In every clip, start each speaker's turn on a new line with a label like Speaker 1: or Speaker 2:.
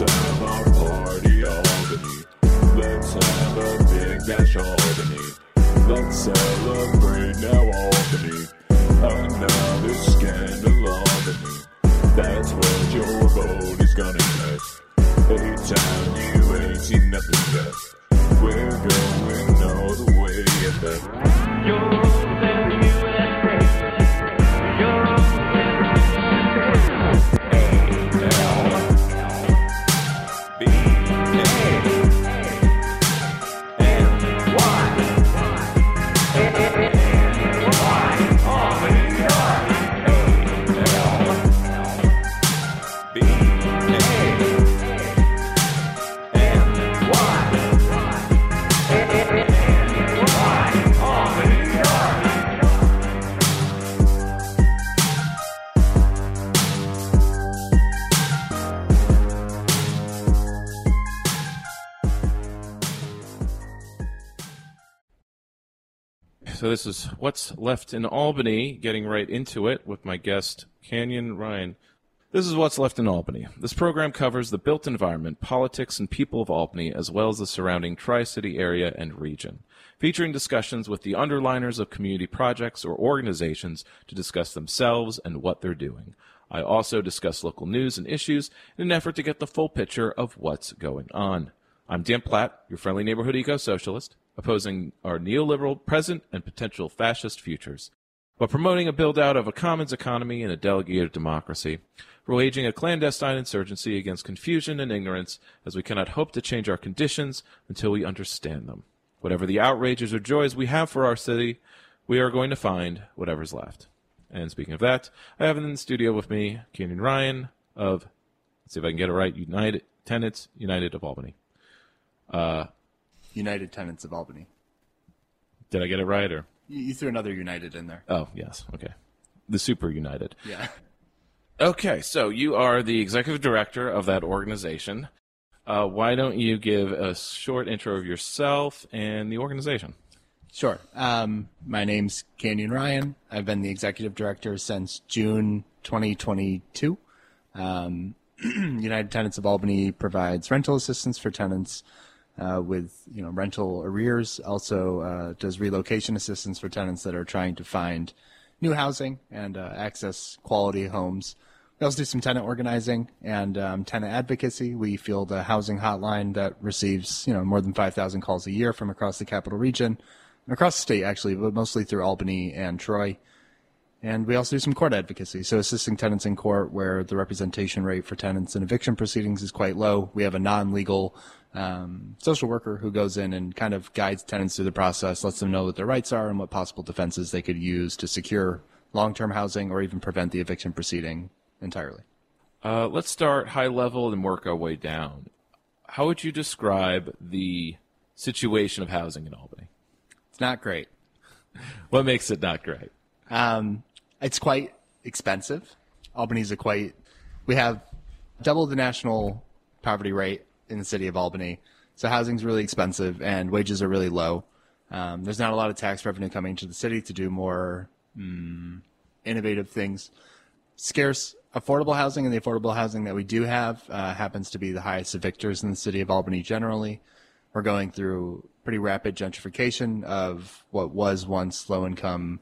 Speaker 1: have a party, Albany. Let's have a big bash, Albany. Let's celebrate now, Albany. Another scandal, Albany. That's what your vote is gonna get. A town you ain't seen nothing yet.
Speaker 2: This is what's left in Albany. Getting right into it with my guest Canyon Ryan. This is what's left in Albany. This program covers the built environment, politics, and people of Albany, as well as the surrounding Tri-City area and region, featuring discussions with the underliners of community projects or organizations to discuss themselves and what they're doing. I also discuss local news and issues in an effort to get the full picture of what's going on. I'm Dan Platt, your friendly neighborhood eco-socialist, opposing our neoliberal present and potential fascist futures, while promoting a build-out of a commons economy and a delegated democracy. We're waging a clandestine insurgency against confusion and ignorance, as we cannot hope to change our conditions until we understand them. Whatever the outrages or joys we have for our city, we are going to find whatever's left. And speaking of that, I have in the studio with me Keenan Ryan of, let's see if I can get it right, United Tenants United of Albany. Uh,
Speaker 3: United Tenants of Albany.
Speaker 2: did I get it right or?
Speaker 3: You, you threw another United in there.
Speaker 2: Oh, yes. Okay. The Super United.
Speaker 3: Yeah.
Speaker 2: Okay, so you are the executive director of that organization. Uh, why don't you give a short intro of yourself and the organization?
Speaker 3: Sure. Um, my name's Canyon Ryan. I've been the executive director since June 2022. Um, United Tenants of Albany provides rental assistance for tenants uh, with you know rental arrears. Also uh, does relocation assistance for tenants that are trying to find new housing and uh, access quality homes. We also do some tenant organizing and um, tenant advocacy. We field a housing hotline that receives you know more than 5,000 calls a year from across the capital region across the state actually, but mostly through Albany and Troy. And we also do some court advocacy, so assisting tenants in court where the representation rate for tenants in eviction proceedings is quite low. We have a non-legal um, social worker who goes in and kind of guides tenants through the process, lets them know what their rights are and what possible defenses they could use to secure long-term housing or even prevent the eviction proceeding entirely.
Speaker 2: Uh, let's start high level and work our way down. How would you describe the situation of housing in Albany?
Speaker 3: It's not great.
Speaker 2: What makes it not great?
Speaker 3: Um, it's quite expensive. Albany's a quite. We have double the national poverty rate in the city of Albany, so housing's really expensive and wages are really low. Um, there's not a lot of tax revenue coming to the city to do more mm, innovative things. Scarce affordable housing and the affordable housing that we do have uh, happens to be the highest evictors in the city of Albany generally. We're going through pretty rapid gentrification of what was once low income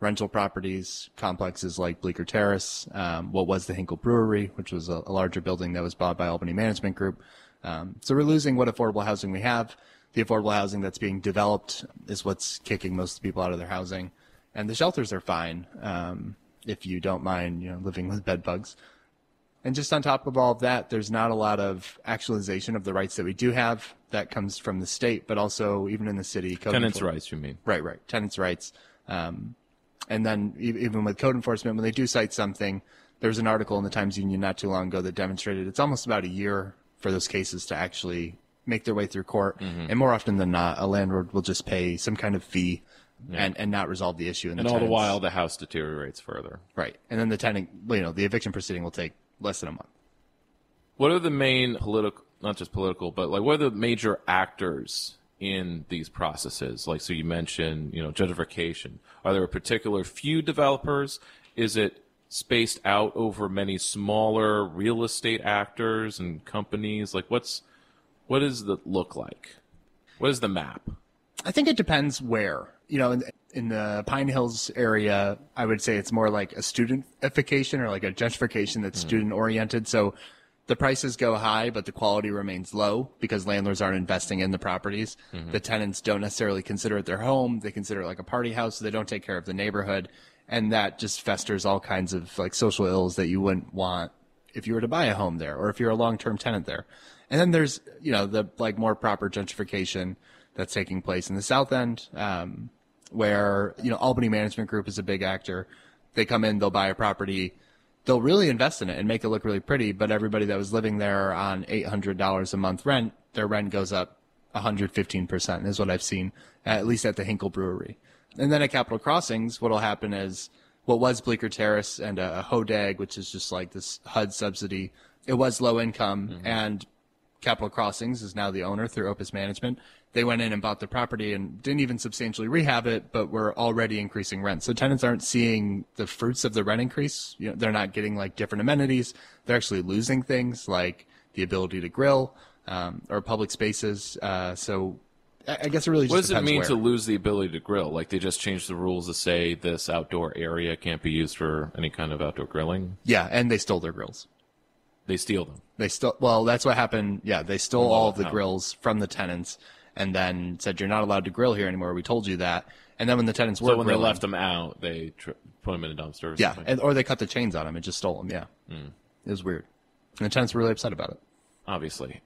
Speaker 3: rental properties, complexes like Bleecker Terrace, um, what was the Hinckel Brewery, which was a, a, larger building that was bought by Albany Management Group. Um, so we're losing what affordable housing we have. The affordable housing that's being developed is what's kicking most people out of their housing. And the shelters are fine, um, if you don't mind, you know, living with bed bugs. And just on top of all of that, there's not a lot of actualization of the rights that we do have. That comes from the state, but also even in the city.
Speaker 2: Tenants' rights, you mean?
Speaker 3: Right, right. Tenants' rights. Um, and then even with code enforcement, when they do cite something, there was an article in the Times Union not too long ago that demonstrated it's almost about a year for those cases to actually make their way through court. Mm-hmm. And more often than not, a landlord will just pay some kind of fee yeah. and, and not resolve the issue.
Speaker 2: And, the all the while, the house deteriorates further.
Speaker 3: Right. And then the tenant, you know, the eviction proceeding will take less than a month.
Speaker 2: What are the main political, not just political, but like what are the major actors in these processes? Like, so you mentioned, you know, gentrification. Are there a particular few developers? Is it spaced out over many smaller real estate actors and companies? Like, what's what does that look like? What is the map?
Speaker 3: I think it depends where. You know, in, in the Pine Hills area, I would say it's more like a studentification or like a gentrification that's hmm. student oriented. So the prices go high, but the quality remains low because landlords aren't investing in the properties. The tenants don't necessarily consider it their home. They consider it like a party house. So they don't take care of the neighborhood. And that just festers all kinds of like social ills that you wouldn't want if you were to buy a home there or if you're a long-term tenant there. And then there's, you know, the like more proper gentrification that's taking place in the South End, um, where, you know, Albany Management Group is a big actor. They come in, they'll buy a property, they'll really invest in it and make it look really pretty. But everybody that was living there on $800 a month rent, their rent goes up 115% is what I've seen, at least at the Hinckel Brewery. And then at Capitol Crossings, what'll happen is what was Bleecker Terrace and a, a Hodag, which is just like this HUD subsidy. It was low income mm-hmm. and Capital Crossings is now the owner through Opus Management. They went in and bought the property and didn't even substantially rehab it, but were already increasing rent. So tenants aren't seeing the fruits of the rent increase. You know, they're not getting like different amenities. They're actually losing things like the ability to grill um, or public spaces. Uh, so I, guess it really just
Speaker 2: What does it mean
Speaker 3: where.
Speaker 2: to lose the ability to grill? Like they just changed the rules to say this outdoor area can't be used for any kind of outdoor grilling.
Speaker 3: yeah, and they stole their grills.
Speaker 2: They steal them.
Speaker 3: They stole. Well, that's what happened. Yeah, they stole all of the grills from the tenants, and then said you're not allowed to grill here anymore. We told you that. And then when the tenants were
Speaker 2: So when
Speaker 3: grilling,
Speaker 2: they left them out, they tr- put them in a dumpster. Or
Speaker 3: yeah,
Speaker 2: something.
Speaker 3: and, or they cut the chains on them and just stole them. Yeah,
Speaker 2: Hmm.
Speaker 3: it was weird. And the tenants were really upset about it.
Speaker 2: obviously.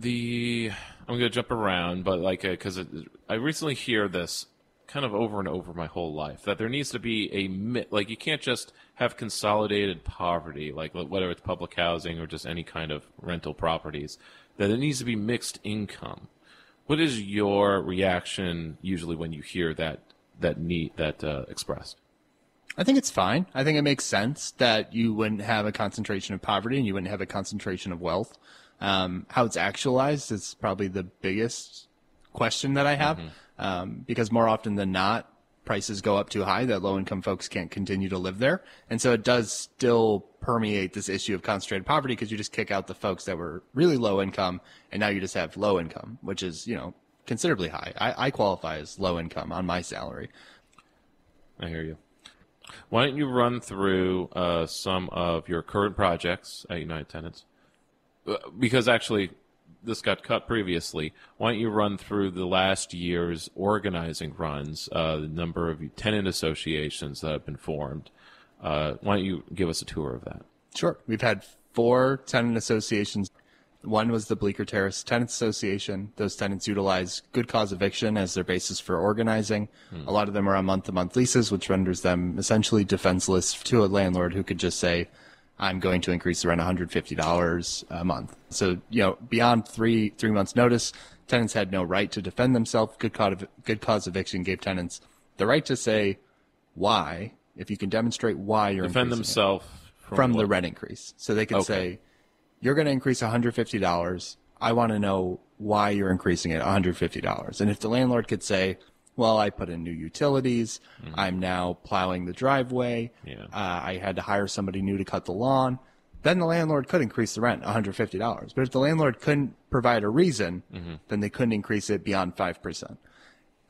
Speaker 2: The I'm gonna jump around, but like because I recently hear this kind of over and over my whole life that there needs to be a mi- like you can't just have consolidated poverty like whether it's public housing or just any kind of rental properties that it needs to be mixed income. What is your reaction usually when you hear that that need that uh, expressed?
Speaker 3: I think it's fine. I think it makes sense that you wouldn't have a concentration of poverty and you wouldn't have a concentration of wealth. Um, how it's actualized is probably the biggest question that I have, um, because more often than not, prices go up too high that low income folks can't continue to live there. And so it does still permeate this issue of concentrated poverty because you just kick out the folks that were really low income and now you just have low income, which is, you know, considerably high. I, I qualify as low income on my salary.
Speaker 2: I hear you. Why don't you run through uh, some of your current projects at United Tenants? Uh, Because actually, this got cut previously. Why don't you run through the last year's organizing runs, uh, the number of tenant associations that have been formed? Uh, why don't you give us a tour of that?
Speaker 3: Sure. We've had four tenant associations. One was the Bleecker Terrace Tenants Association. Those tenants utilize good cause eviction as their basis for organizing. A lot of them are on month to month leases, which renders them essentially defenseless to a landlord who could just say, I'm going to increase the rent $150 a month. So, you know, beyond three, three months notice, tenants had no right to defend themselves. Good cause, good cause eviction gave tenants the right to say why, if you can demonstrate why you're
Speaker 2: Defend themselves from,
Speaker 3: from the rent increase. So they can
Speaker 2: Okay.
Speaker 3: say, you're going to increase $150. I want to know why you're increasing it $150. And if the landlord could say, well, I put in new utilities. I'm now plowing the driveway.
Speaker 2: Yeah.
Speaker 3: Uh, I had to hire somebody new to cut the lawn. Then the landlord could increase the rent $150. But if the landlord couldn't provide a reason, then they couldn't increase it beyond 5%.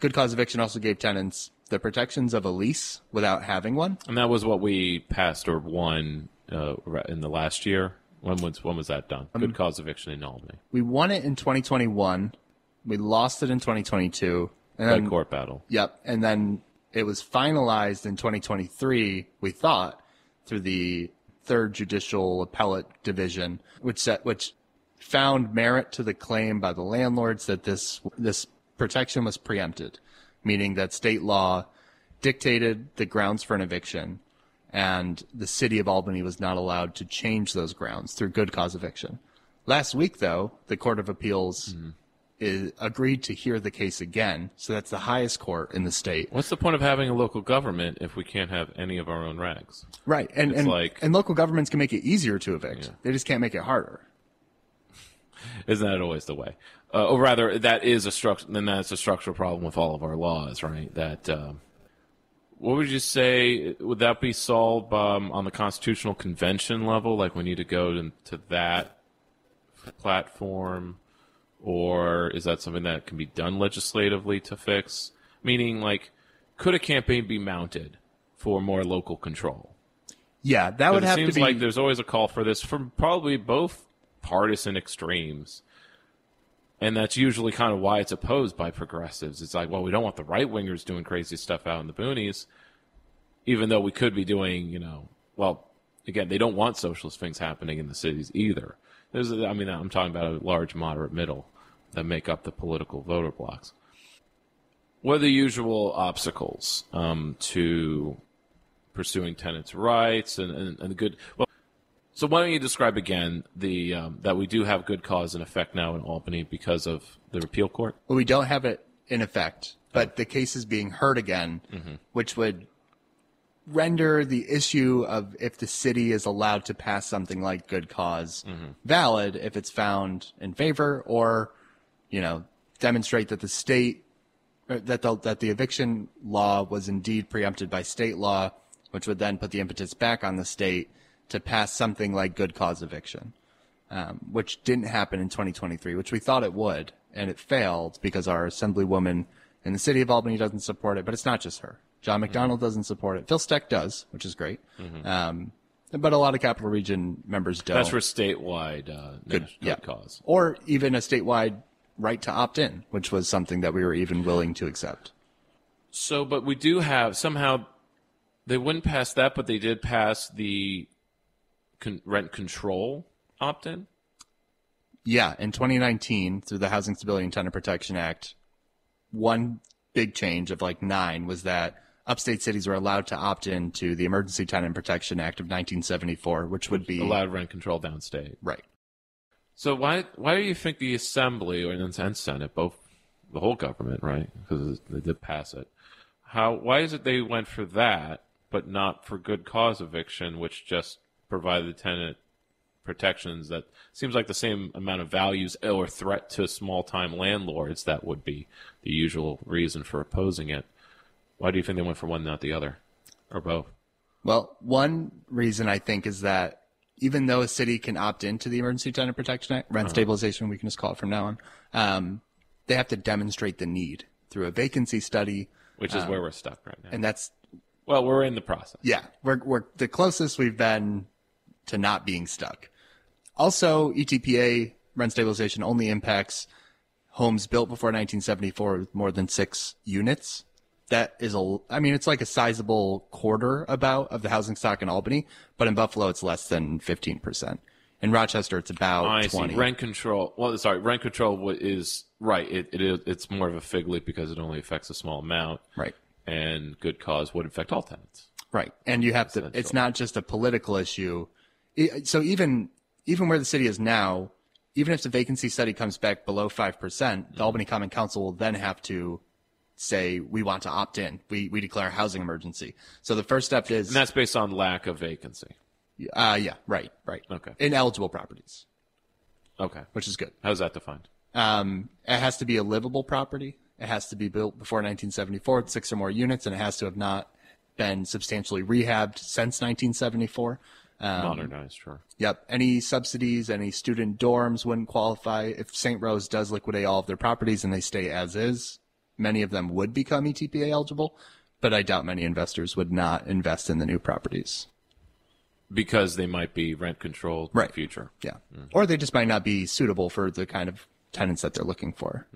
Speaker 3: Good cause eviction also gave tenants the protections of a lease without having one.
Speaker 2: And that was what we passed or won uh, in the last year. When was when was that done?
Speaker 3: Um,
Speaker 2: Good cause eviction in Albany.
Speaker 3: We won it in 2021. We lost it in 2022. And then,
Speaker 2: court battle.
Speaker 3: Yep. And then it was finalized in 2023, we thought, through the third judicial appellate division, which set, which found merit to the claim by the landlords that this, this protection was preempted, meaning that state law dictated the grounds for an eviction and the city of Albany was not allowed to change those grounds through good cause eviction. Last week, though, the Court of Appeals mm-hmm. Is, agreed to hear the case again. So that's the highest court in the state.
Speaker 2: What's the point of having a local government if we can't have any of our own rags?
Speaker 3: Right. And,
Speaker 2: It's
Speaker 3: and,
Speaker 2: like-
Speaker 3: and local governments can make it easier to evict. They just can't make it harder.
Speaker 2: Isn't that always the way? Uh, or rather, that is a structure. Then that's a structural problem with all of our laws, right? That um, what would you say? Would that be solved um, on the constitutional convention level? Like we need to go to, to that platform, or is that something that can be done legislatively to fix? Meaning, like, could a campaign be mounted for more local control?
Speaker 3: Yeah, that would have to be.
Speaker 2: It seems like there's always a call for this from probably both partisan extremes. And that's usually kind of why it's opposed by progressives. It's like, well, we don't want the right wingers doing crazy stuff out in the boonies, even though we could be doing, you know, well, again, they don't want socialist things happening in the cities either. There's, I mean, I'm talking about a large, moderate middle that make up the political voter blocks. What are the usual obstacles um, to pursuing tenants' rights and, and, and the good? Well, so why don't you describe again the um, that we do have good cause in effect now in Albany because of the repeal court?
Speaker 3: Well, we don't have it in effect, but the case is being heard again, which would render the issue of if the city is allowed to pass something like good because valid if it's found in favor or, you know, demonstrate that the state that the, that the eviction law was indeed preempted by state law, which would then put the impetus back on the state to pass something like good cause eviction um, which didn't happen in 2023, which we thought it would, and it failed because our assemblywoman in the city of Albany doesn't support it. But it's not just her. John McDonald doesn't support it. Phil Steck does, which is great. Um, but a lot of Capital Region members don't.
Speaker 2: That's for statewide uh,
Speaker 3: good,
Speaker 2: good,
Speaker 3: yeah.
Speaker 2: cause.
Speaker 3: Or even a statewide right to opt in, which was something that we were even willing to accept.
Speaker 2: So, but we do have somehow they wouldn't pass that, but they did pass the con- rent control opt-in.
Speaker 3: Yeah, in 2019, through the Housing Stability and Tenant Protection Act, one big change of like nine was that upstate cities were allowed to opt in to the Emergency Tenant Protection Act of 1974, which would be
Speaker 2: allowed rent control downstate.
Speaker 3: right.
Speaker 2: So why why do you think the Assembly or and Senate, both the whole government, right? Because they did pass it. How why is it they went for that, but not for good cause eviction, which just provided the tenant protections that seems like the same amount of values or threat to small time landlords that would be the usual reason for opposing it. Why do you think they went for one, not the other, or both?
Speaker 3: Well, one reason I think is that even though a city can opt into the Emergency Tenant Protection Act, rent stabilization, we can just call it from now on, um, they have to demonstrate the need through a vacancy study,
Speaker 2: Which is where we're stuck right now.
Speaker 3: and that's
Speaker 2: well, we're in the process.
Speaker 3: Yeah, we're we're the closest we've been to not being stuck. Also, ETPA rent stabilization only impacts homes built before 1974 with more than six units. That is a, I mean, it's like a sizable quarter about of the housing stock in Albany, but in Buffalo it's less than 15%. In Rochester it's about
Speaker 2: I
Speaker 3: 20.
Speaker 2: see. Rent control. Well, sorry, rent control is right. It, it is. It's more of a fig leaf because it only affects a small amount.
Speaker 3: Right.
Speaker 2: And good cause would affect all tenants.
Speaker 3: Right. And you have to, it's not just a political issue. So even, even where the city is now, even if the vacancy study comes back below 5%,
Speaker 2: Mm-hmm.
Speaker 3: the Albany Common Council will then have to say, we want to opt in. We, we declare a housing emergency. So the first step is,
Speaker 2: And that's based on lack of vacancy.
Speaker 3: uh, yeah, right, right.
Speaker 2: Okay.
Speaker 3: Ineligible properties,
Speaker 2: Okay.
Speaker 3: which is good.
Speaker 2: How's that defined?
Speaker 3: Um, it has to be a livable property. It has to be built before 1974 with six or more units, and it has to have not been substantially rehabbed since 1974. Um,
Speaker 2: Modernized, sure.
Speaker 3: Yep. Any subsidies, any student dorms wouldn't qualify. If St. Rose does liquidate all of their properties and they stay as is, many of them would become ETPA eligible, but I doubt many investors would not invest in the new properties.
Speaker 2: Because they might be rent controlled in
Speaker 3: Right.
Speaker 2: the future.
Speaker 3: Yeah. Or they just might not be suitable for the kind of tenants that they're looking for.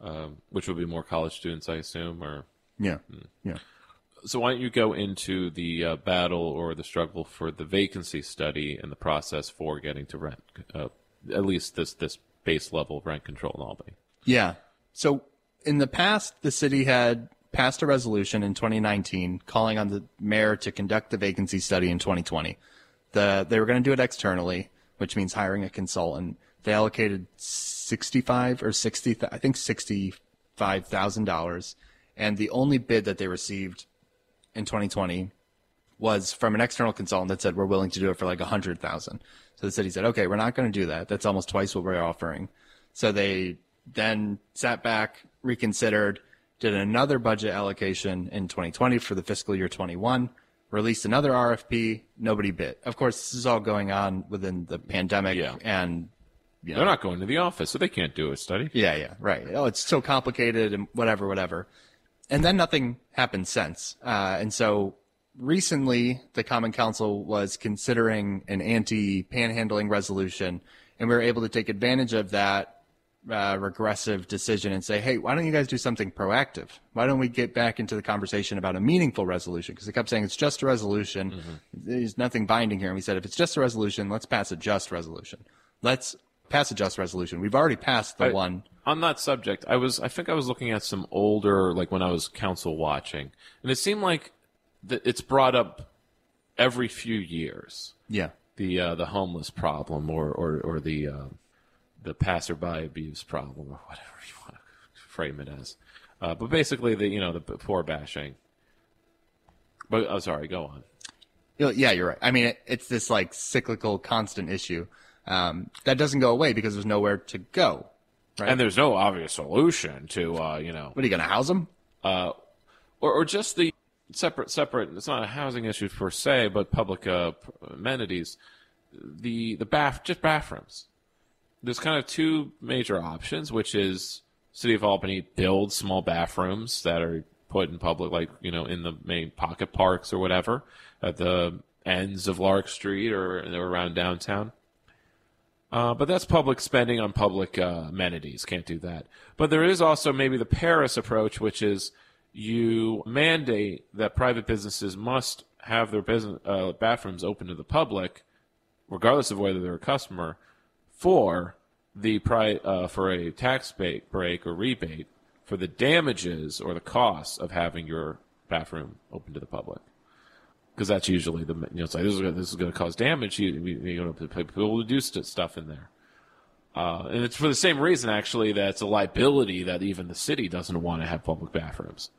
Speaker 2: Um, which would be more college students, I assume, or
Speaker 3: Yeah. Yeah.
Speaker 2: so why don't you go into the uh, battle or the struggle for the vacancy study and the process for getting to rent, uh, at least this this base level of rent control in Albany.
Speaker 3: Yeah. So in the past, the city had passed a resolution in 2019 calling on the mayor to conduct the vacancy study in 2020. The, they were going to do it externally, which means hiring a consultant. They allocated 65 or 60, I think $65,000. And the only bid that they received in 2020 was from an external consultant that said we're willing to do it for like a hundred thousand. So the city said, okay, we're not going to do that. That's almost twice what we're offering. So they then sat back, reconsidered, did another budget allocation in 2020 for the fiscal year 21, released another RFP, nobody bid. Of course, this is all going on within the pandemic
Speaker 2: Yeah.
Speaker 3: and you know,
Speaker 2: They're not going to the office, so they can't do a study.
Speaker 3: yeah, yeah, right. Oh, it's so complicated and whatever, whatever. And then nothing happened since. Uh, and so recently, the Common Council was considering an anti-panhandling resolution, and we were able to take advantage of that uh, regressive decision and say, hey, why don't you guys do something proactive? Why don't we get back into the conversation about a meaningful resolution? Because they kept saying it's just a resolution. There's nothing binding here. And we said, if it's just a resolution, let's pass a just resolution. Let's pass a just resolution. We've already passed the
Speaker 2: I-
Speaker 3: one.
Speaker 2: on that subject, I was I think I was looking at some older like when I was council watching, and it seemed like that it's brought up every few years.
Speaker 3: Yeah.
Speaker 2: The uh, the homeless problem or or or the uh, the passerby abuse problem or whatever you want to frame it as. Uh, but basically, the you know the poor bashing. But I'm oh, sorry, go on.
Speaker 3: Yeah, you're right. I mean, it, it's this like cyclical, constant issue um, that doesn't go away because there's nowhere to go. Right.
Speaker 2: And there's no obvious solution to uh, you know
Speaker 3: What are you going to house them?
Speaker 2: Uh, or, or just the separate separate it's not a housing issue per se but public uh, amenities the the bath just bathrooms there's kind of two major options which is city of albany build small bathrooms that are put in public like you know in the main pocket parks or whatever at the ends of lark street or, or around downtown uh, but that's public spending on public uh, amenities. Can't do that. But there is also maybe the Paris approach, which is you mandate that private businesses must have their business uh, bathrooms open to the public, regardless of whether they're a customer, for the pri- uh, for a tax ba- break or rebate for the damages or the costs of having your bathroom open to the public. Because that's usually the you know it's like this is gonna, this is going to cause damage. You you, know people to do st- stuff in there, uh, and it's for the same reason actually that it's a liability that even the city doesn't want to have public bathrooms,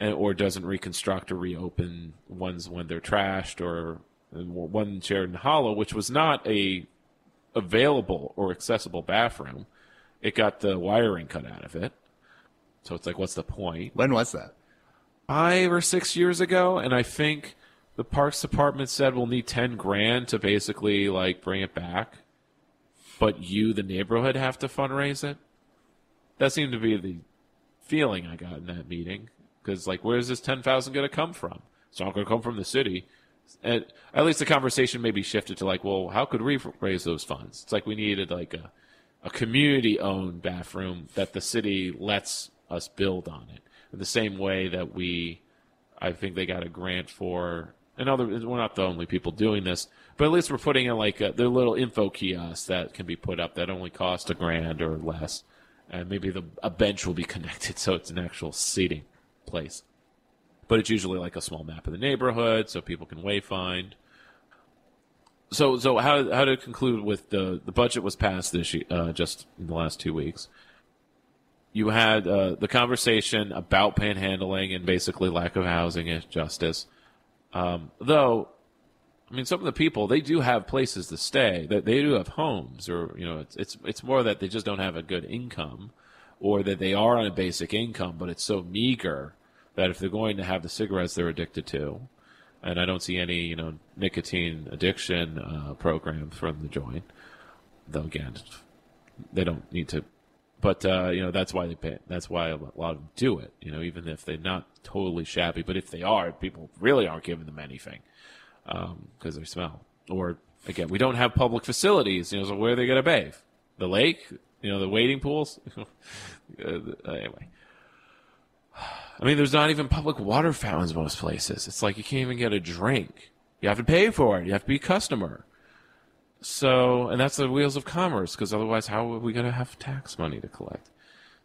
Speaker 2: and or doesn't reconstruct or reopen ones when they're trashed or one Sheridan Hollow, which was not a available or accessible bathroom. It got the wiring cut out of it, so it's like what's the point?
Speaker 3: When was that?
Speaker 2: five or six years ago, and I think the Parks Department said we'll need ten grand to basically like bring it back, but you, the neighborhood, have to fundraise it. That seemed to be the feeling I got in that meeting. Because like, where's this ten thousand going to come from? It's not going to come from the city. And at least the conversation maybe shifted to like, well, how could we raise those funds? It's like we needed like a a community owned bathroom that the city lets us build on it. In the same way that we, I think they got a grant for, and other, we're not the only people doing this, but at least we're putting in like a, their little info kiosk that can be put up that only cost a grand or less. And maybe the, a bench will be connected so it's an actual seating place. But it's usually like a small map of the neighborhood so people can wayfind. So, so how how to conclude with the the budget was passed this year, uh, just in the last two weeks. You had uh, the conversation about panhandling and basically lack of housing justice. Um, though, I mean, some of the people they do have places to stay. That they do have homes, or you know, it's it's it's more that they just don't have a good income, or that they are on a basic income, but it's so meager that if they're going to have the cigarettes they're addicted to, and I don't see any, you know, nicotine addiction uh, program from the joint. Though again, they don't need to, but uh, you know that's why they pay. That's why a lot of them do it. You know, even if they're not totally shabby, but if they are, people really aren't giving them anything because they smell. Or again, we don't have public facilities. You know, so where are they going to bathe? The lake? You know, the wading pools. uh, anyway. I mean, there's not even public water fountains most places. It's like you can't even get a drink. You have to pay for it. You have to be a customer. So, and that's the wheels of commerce, because otherwise, how are we going to have tax money to collect?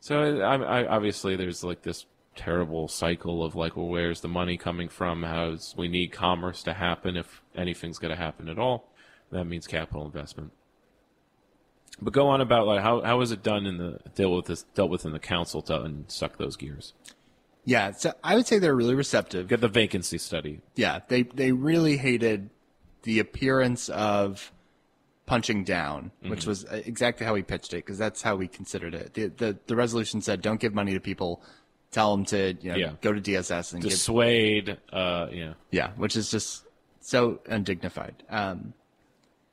Speaker 2: So, I, I, obviously, there's like this terrible cycle of like, well, where's the money coming from? How's we need commerce to happen if anything's going to happen at all? That means capital investment. But go on about like how how is it done in the deal with this dealt with in the council to unsuck those gears?
Speaker 3: Yeah, so I would say they're really receptive.
Speaker 2: Get the vacancy study.
Speaker 3: Yeah, they they really hated the appearance of punching down, which was uh, exactly how we pitched it because that's how we considered it. The, the the resolution said don't give money to people tell them to you know,
Speaker 2: Yeah.
Speaker 3: go to DSS and give
Speaker 2: Dissuade. Uh, yeah.
Speaker 3: Yeah, which is just so undignified. Um,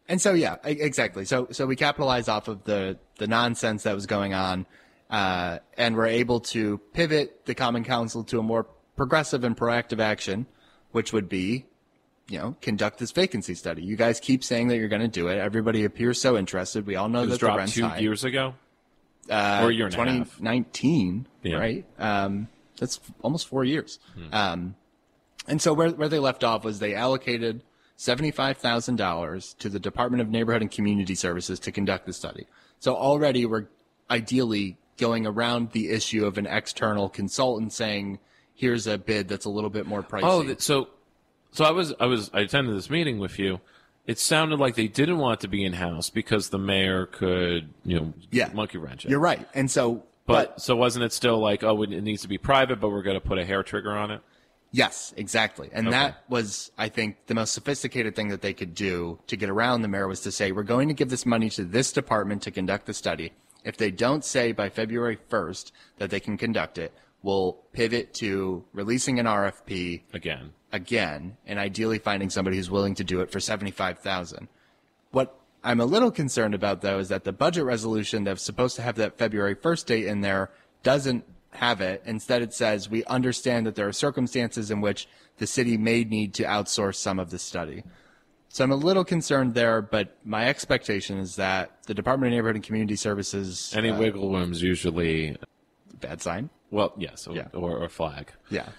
Speaker 3: and so yeah, exactly. So so we capitalize off of the the nonsense that was going on, uh, and we're able to pivot the Common Council to a more progressive and proactive action, which would be, you know, conduct this vacancy study. You guys keep saying that you're going to do it. Everybody appears so interested. We all know
Speaker 2: It was
Speaker 3: that the
Speaker 2: dropped two
Speaker 3: high.
Speaker 2: years ago.
Speaker 3: Uh,
Speaker 2: or a year and a half.
Speaker 3: 2019,
Speaker 2: Yeah.
Speaker 3: right? Um, that's almost four years. Um, and so where, where they left off was they allocated $75,000 to the Department of Neighborhood and Community Services to conduct the study. So already we're ideally going around the issue of an external consultant saying, here's a bid that's a little bit more pricey.
Speaker 2: Oh, so so I was I was I attended this meeting with you. It sounded like they didn't want to be in house because the mayor could, you know,
Speaker 3: Yeah.
Speaker 2: monkey wrench it.
Speaker 3: You're right. And so,
Speaker 2: But,
Speaker 3: but
Speaker 2: so wasn't it still like, oh, it needs to be private, but we're going to put a hair trigger on it?
Speaker 3: Yes, exactly. And that was, I think, the most sophisticated thing that they could do to get around the mayor was to say, we're going to give this money to this department to conduct the study. If they don't say by February 1st that they can conduct it, we'll pivot to releasing an RFP
Speaker 2: Again,
Speaker 3: again and ideally finding somebody who's willing to do it for 75,000. What I'm a little concerned about though is that the budget resolution that's supposed to have that February 1st date in there doesn't have it. Instead it says we understand that there are circumstances in which the city may need to outsource some of the study. So I'm a little concerned there, but my expectation is that the Department of Neighborhood and Community Services
Speaker 2: any
Speaker 3: uh,
Speaker 2: wiggle room's usually,
Speaker 3: bad sign.
Speaker 2: well, yes, or,
Speaker 3: Yeah.
Speaker 2: or, or flag.
Speaker 3: Yeah.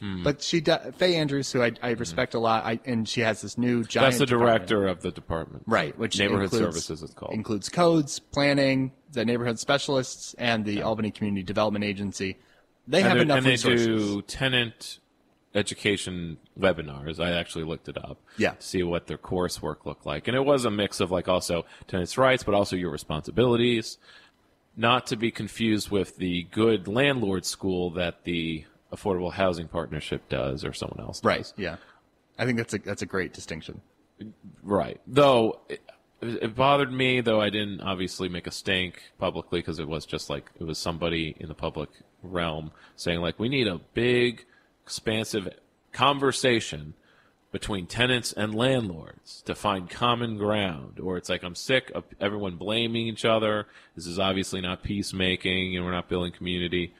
Speaker 2: Hmm.
Speaker 3: But she, do, Faye Andrews, who I, I respect a lot, I, and she has this new giant.
Speaker 2: That's the director of the department.
Speaker 3: Right, which
Speaker 2: Neighborhood
Speaker 3: includes,
Speaker 2: Services it's called.
Speaker 3: Includes codes, planning, the neighborhood specialists, and the Albany Community Development Agency. They have
Speaker 2: and, they-
Speaker 3: enough
Speaker 2: and they do tenant education webinars. I actually looked it up.
Speaker 3: Yeah.
Speaker 2: To see what their coursework looked like. And it was a mix of like also tenants' rights, but also your responsibilities. Not to be confused with the good landlord school that the Affordable Housing Partnership does or someone else does.
Speaker 3: Right. Yeah. I think that's a that's a great distinction.
Speaker 2: Right. Though it, it bothered me, though I didn't obviously make a stink publicly because it was just like it was somebody in the public realm saying like we need a big, expansive conversation between tenants and landlords to find common ground. Or it's like I'm sick of everyone blaming each other. This is obviously not peacemaking, and we're not building community.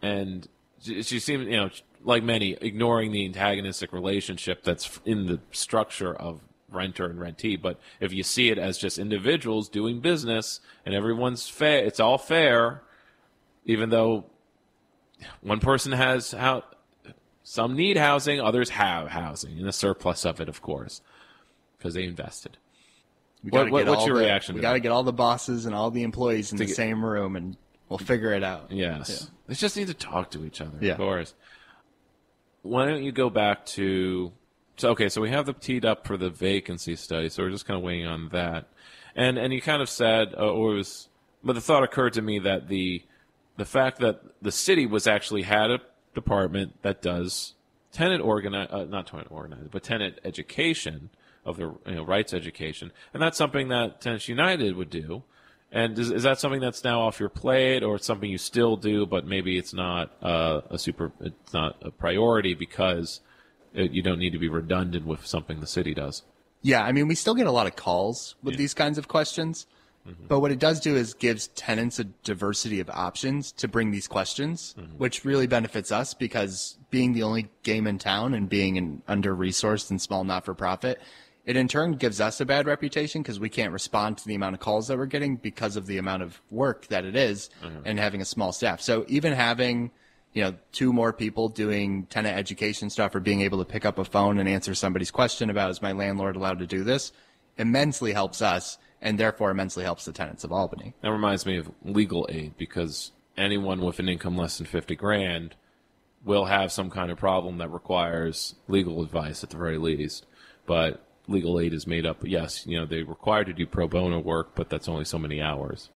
Speaker 2: And she, seemed, you know, like many, ignoring the antagonistic relationship that's in the structure of renter and rentee. But if you see it as just individuals doing business and everyone's fair, it's all fair, even though one person has how some need housing, others have housing, and a surplus of it, of course, because they invested.
Speaker 3: We
Speaker 2: What- what- what's your
Speaker 3: the-
Speaker 2: reaction
Speaker 3: We got to get all the bosses and all the employees in the
Speaker 2: get-
Speaker 3: same room, and we'll figure it out.
Speaker 2: Yes. They just need to talk to each other,
Speaker 3: Yeah.
Speaker 2: of course. Why don't you go back to so okay, so we have the teed up for the vacancy study, so we're just kind of waiting on that. And and you kind of said uh, or it was but the thought occurred to me that the the fact that the city was actually had a department that does tenant organize uh, not tenant organize but tenant education of the you know, rights education. And that's something that tenants united would do. And is, is that something that's now off your plate, or it's something you still do, but maybe it's not uh, a super, it's not a priority because it, you don't need to be redundant with something the city does.
Speaker 3: Yeah, I mean, we still get a lot of calls with these kinds of questions, Mm-hmm. but what it does do is gives tenants a diversity of options to bring these questions, mm-hmm. which really benefits us because being the only game in town and being an under resourced and small not for profit, it in turn gives us a bad reputation because we can't respond to the amount of calls that we're getting because of the amount of work that it is mm-hmm. and having a small staff. So even having you know, two more people doing tenant education stuff or being able to pick up a phone and answer somebody's question about is my landlord allowed to do this? immensely helps us and therefore immensely helps the tenants of Albany.
Speaker 2: That reminds me of legal aid because anyone with an income less than 50 grand will have some kind of problem that requires legal advice at the very least. But legal aid is made up, yes, you know, they're required to do pro bono work, but that's only so many hours.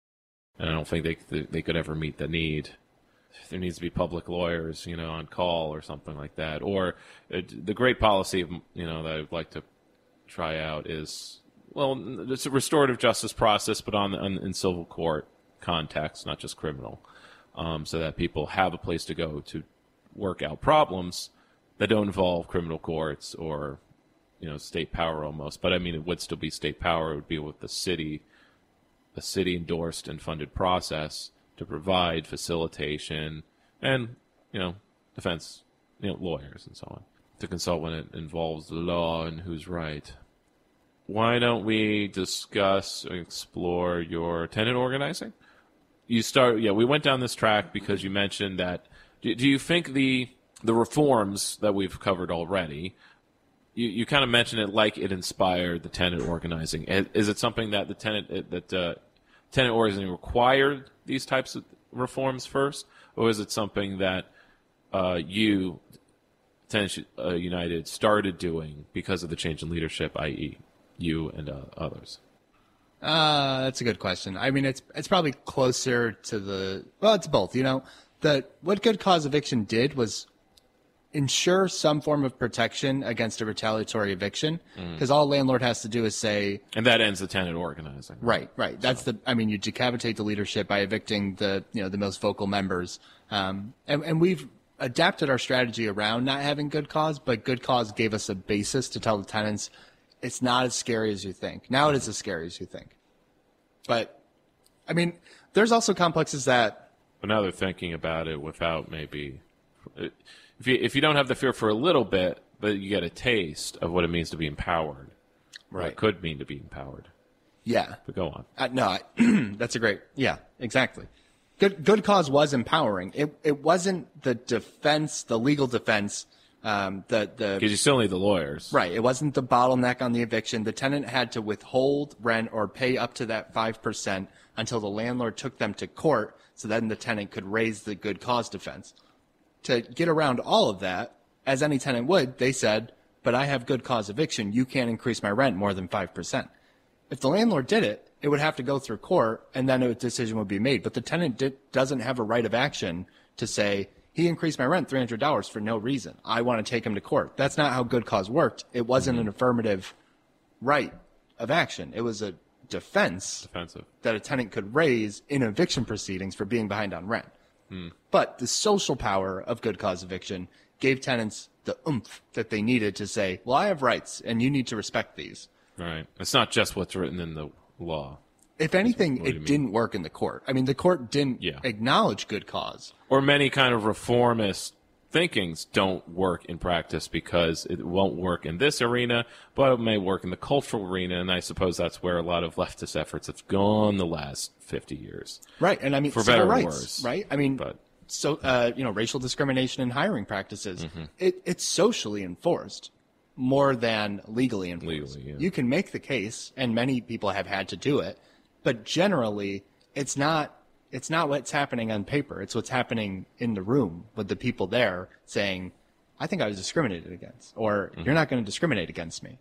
Speaker 2: And I don't think they, they could ever meet the need. There needs to be public lawyers, you know, on call or something like that. Or uh, the great policy, you know, that I'd like to try out is well, it's a restorative justice process, but on, on in civil court context, not just criminal. um, so that people have a place to go to work out problems that don't involve criminal courts or you know state power almost. But I mean, it would still be state power. It would be with the city, a city endorsed and funded process to provide facilitation and you know defense, you know lawyers and so on to consult when it involves the law and who's right. Why don't we discuss or explore your tenant organizing? You start, yeah. We went down this track because you mentioned that. Do, do you think the the reforms that we've covered already? You, you kind of mentioned it like it inspired the tenant organizing. Is, it something that the tenant that uh, tenant organizing required these types of reforms first, or is it something that uh, you Tenants uh, United started doing because of the change in leadership, i.e., you and uh, others?
Speaker 3: Uh, that's a good question. I mean, it's it's probably closer to the well, it's both. You know, the what good cause eviction did was ensure some form of protection against a retaliatory eviction, because all landlord has to do is say,
Speaker 2: And that ends the tenant organizing.
Speaker 3: Right, right. That's the. I mean, you decapitate the leadership by evicting the you know the most vocal members. Um, and, and we've adapted our strategy around not having good cause, but good cause gave us a basis to tell the tenants it's not as scary as you think. Now it is as scary as you think. But I mean, there's also complexes that
Speaker 2: But now they're thinking about it without maybe. If you if you don't have the fear for a little bit, but you get a taste of what it means to be empowered,
Speaker 3: Right.
Speaker 2: it could mean to be empowered.
Speaker 3: yeah,
Speaker 2: But go on.
Speaker 3: Uh, no, I, that's a great. Yeah, exactly. Good good cause was empowering. It it wasn't the defense, the legal defense, um, the the
Speaker 2: Because you still need the lawyers.
Speaker 3: Right. It wasn't the bottleneck on the eviction. The tenant had to withhold rent or pay up to that 5% until the landlord took them to court so then the tenant could raise the good cause defense. To get around all of that, as any tenant would, they said, but I have good cause eviction. You can't increase my rent more than 5%. If the landlord did it, it would have to go through court and then a decision would be made. But the tenant di- doesn't have a right of action to say, he increased my rent $300 for no reason. I want to take him to court. That's not how good cause worked. It wasn't an affirmative right of action. It was a defense
Speaker 2: Defensive.
Speaker 3: that a tenant could raise in eviction proceedings for being behind on rent. Hmm. But the social power of good cause eviction gave tenants the oomph that they needed to say, well, I have rights and you need to respect these.
Speaker 2: Right. It's not just what's written in the law.
Speaker 3: If anything,
Speaker 2: What
Speaker 3: it didn't work in the court. I mean, the court didn't
Speaker 2: Yeah.
Speaker 3: acknowledge good cause.
Speaker 2: or many kind of reformist thinkings don't work in practice because it won't work in this arena, but it may work in the cultural arena, and I suppose that's where a lot of leftist efforts have gone the last fifty years.
Speaker 3: Right. And I mean,
Speaker 2: For better or worse.
Speaker 3: right? I mean,
Speaker 2: But-
Speaker 3: so, uh, you know, racial discrimination in hiring practices,
Speaker 2: Mm-hmm.
Speaker 3: it, it's socially enforced more than legally enforced.
Speaker 2: Legally, yeah.
Speaker 3: You can make the case, and many people have had to do it, but generally, it's not, it's not what's happening on paper. It's what's happening in the room with the people there saying, I think I was discriminated against, or
Speaker 2: Mm-hmm.
Speaker 3: you're not going to discriminate against me.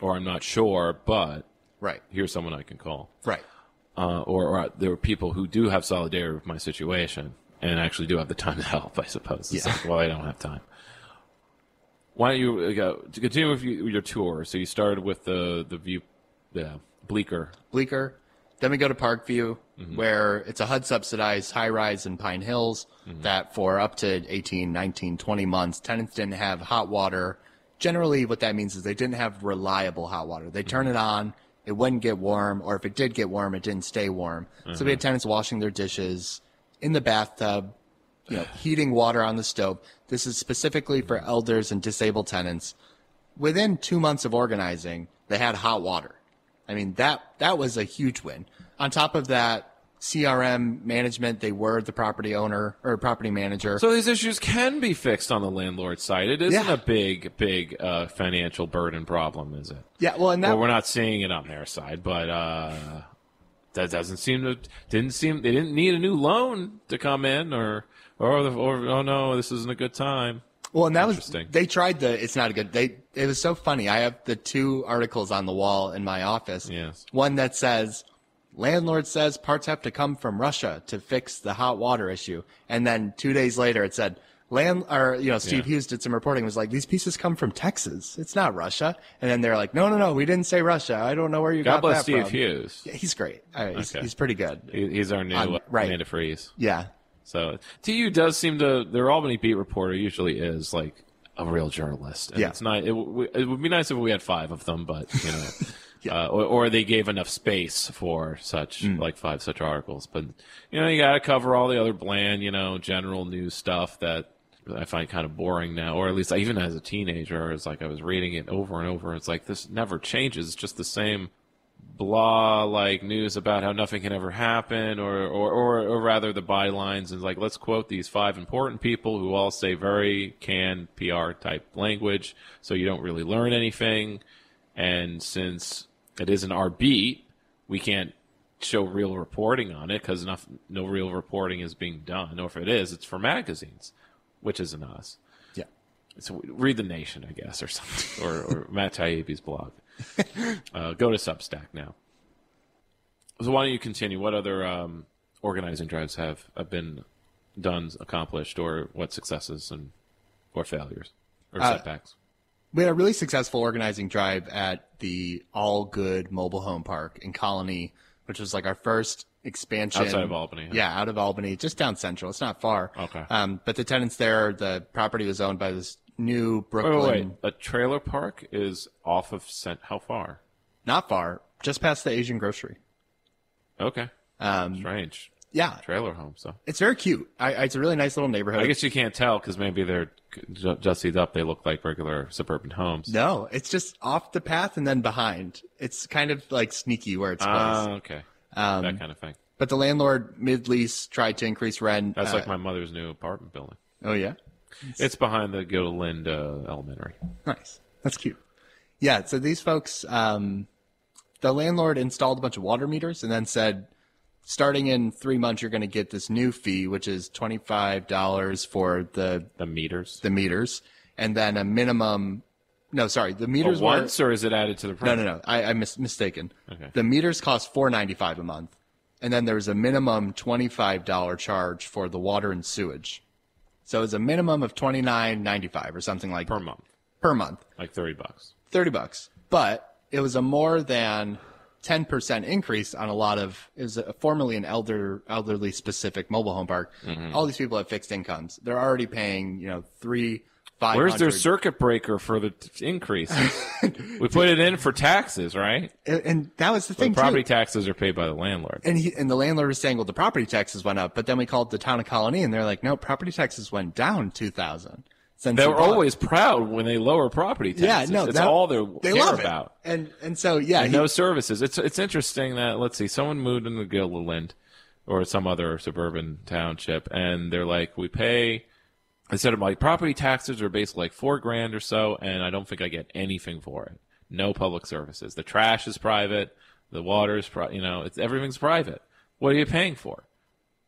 Speaker 2: Or I'm not sure, but
Speaker 3: Right.
Speaker 2: here's someone I can call.
Speaker 3: Right.
Speaker 2: Uh, or, or there are people who do have solidarity with my situation and actually do have the time to help. I suppose. It's
Speaker 3: Yeah.
Speaker 2: like, well, I don't have time. Why don't you uh, go to continue with you- your tour? So you started with the the view, the Bleecker.
Speaker 3: Bleecker. Then we go to Parkview,
Speaker 2: Mm-hmm.
Speaker 3: where it's a HUD subsidized high rise in Pine Hills
Speaker 2: Mm-hmm.
Speaker 3: that for up to 18, 19, 20 months, tenants didn't have hot water. Generally, what that means is they didn't have reliable hot water. They turn
Speaker 2: Mm-hmm.
Speaker 3: it on, it wouldn't get warm, or if it did get warm, it didn't stay warm. So we had
Speaker 2: Mm-hmm.
Speaker 3: tenants washing their dishes in the bathtub, you know, heating water on the stove. This is specifically for elders and disabled tenants. Within two months of organizing, they had hot water. I mean, that, that was a huge win. On top of that, CRM management, they were the property owner or property manager.
Speaker 2: So these issues can be fixed on the landlord side. It isn't
Speaker 3: Yeah.
Speaker 2: a big, big uh, financial burden problem, is it?
Speaker 3: yeah, well, and that,
Speaker 2: well, we're not seeing it on their side, but uh, that doesn't seem to didn't seem they didn't need a new loan to come in, or or, the, or oh no, this isn't a good time.
Speaker 3: Well, and that was
Speaker 2: Interesting.
Speaker 3: they tried the. It's not a good. They it was so funny. I have the two articles on the wall in my office.
Speaker 2: Yes.
Speaker 3: One that says landlord says parts have to come from Russia to fix the hot water issue, and then two days later it said land or you know Steve
Speaker 2: Yeah.
Speaker 3: Hughes did some reporting was like these pieces come from Texas. It's not Russia. And then they're like, no, no, no, we didn't say Russia. I don't know where you.
Speaker 2: God
Speaker 3: got
Speaker 2: bless
Speaker 3: that
Speaker 2: Steve
Speaker 3: from.
Speaker 2: Hughes.
Speaker 3: Yeah, he's great. Uh, he's,
Speaker 2: Okay.
Speaker 3: he's pretty good.
Speaker 2: He's our new
Speaker 3: Um, right.
Speaker 2: Amanda Fries.
Speaker 3: Yeah.
Speaker 2: So TU does seem to their Albany beat reporter usually is like a real journalist. And
Speaker 3: Yeah.
Speaker 2: it's not. It, it would be nice if we had five of them, but you know, uh, or, or they gave enough space for such
Speaker 3: Mm.
Speaker 2: like five such articles. But you know, you got to cover all the other bland, you know, general news stuff that. I find kind of boring now, or at least even as a teenager, it's like I was reading it over and over. It's like this never changes; it's just the same blah like news about how nothing can ever happen or or, or, or rather the bylines and like let's quote these five important people who all say very canned PR type language so you don't really learn anything and since it isn't our beat we can't show real reporting on it because no real reporting is being done or if it is it's for magazines which isn't us
Speaker 3: Yeah.
Speaker 2: so read the Nation, I guess, or something, or, or Matt Taibbi's blog. uh, go to Substack now. So why don't you continue? What other um, organizing drives have, have been done, accomplished, or what successes and or failures or
Speaker 3: Uh,
Speaker 2: setbacks?
Speaker 3: We had a really successful organizing drive at the All Good Mobile Home Park in Colonie, which was like our first expansion
Speaker 2: Outside of Albany, huh?
Speaker 3: Yeah, out of Albany, just down central. It's not far.
Speaker 2: Okay.
Speaker 3: Um, but the tenants there, the property was owned by this new Brooklyn.
Speaker 2: wait, wait. A trailer park is off of Cent. How far?
Speaker 3: Not far, just past the Asian grocery.
Speaker 2: Okay,
Speaker 3: Um,
Speaker 2: strange.
Speaker 3: yeah,
Speaker 2: Trailer home. So
Speaker 3: it's very cute. I, I- it's a really nice little neighborhood.
Speaker 2: I guess you can't tell because maybe they're justied up. They look like regular suburban homes.
Speaker 3: no, it's just off the path and then behind. It's kind of like sneaky where it's.
Speaker 2: Ah, okay.
Speaker 3: Um,
Speaker 2: that kind of thing.
Speaker 3: But the landlord mid lease tried to increase rent.
Speaker 2: That's
Speaker 3: uh,
Speaker 2: like my mother's new apartment building.
Speaker 3: Oh yeah,
Speaker 2: It's behind the Guilderland uh, Elementary.
Speaker 3: nice. That's cute. Yeah. So these folks, um, the landlord installed a bunch of water meters and then said, starting in three months, you're going to get this new fee, which is twenty five dollars for the
Speaker 2: The meters.
Speaker 3: the meters, and then a minimum. No, sorry, the meters were
Speaker 2: once, or is it added to the
Speaker 3: No,
Speaker 2: price?
Speaker 3: no, no. I, I mis- mistaken.
Speaker 2: Okay.
Speaker 3: The meters cost four ninety five a month, and then there's a minimum twenty five dollar charge for the water and sewage. So it's a minimum of twenty nine ninety five or something like
Speaker 2: per month,
Speaker 3: per month,
Speaker 2: like thirty bucks.
Speaker 3: thirty bucks. But it was a more than ten percent increase on a lot of. It was a, formerly an elder elderly specific mobile home park.
Speaker 2: Mm-hmm.
Speaker 3: All these people have fixed incomes. They're already paying you know three five.
Speaker 2: Where's their circuit breaker for the t- increase? we put it in for taxes, right?
Speaker 3: and, and that was the
Speaker 2: The
Speaker 3: thing.
Speaker 2: property
Speaker 3: too.
Speaker 2: taxes are paid by the landlord.
Speaker 3: And he, and the landlord was saying, well, the property taxes went up, but then we called the town of Colonie, and they're like, no, property taxes went down two thousand.
Speaker 2: They were always proud when they lower property taxes.
Speaker 3: yeah, no,
Speaker 2: it's
Speaker 3: that-
Speaker 2: all they're
Speaker 3: they
Speaker 2: care
Speaker 3: love
Speaker 2: about.
Speaker 3: it. And and so yeah,
Speaker 2: and
Speaker 3: he-
Speaker 2: no services. It's it's interesting that let's see, someone moved into Guilderland or some other suburban township, and they're like, we pay. Instead of my property taxes are basically like four grand or so, and I don't think I get anything for it. No public services. The trash is private. The water is, pri- you know, it's everything's private. What are you paying for?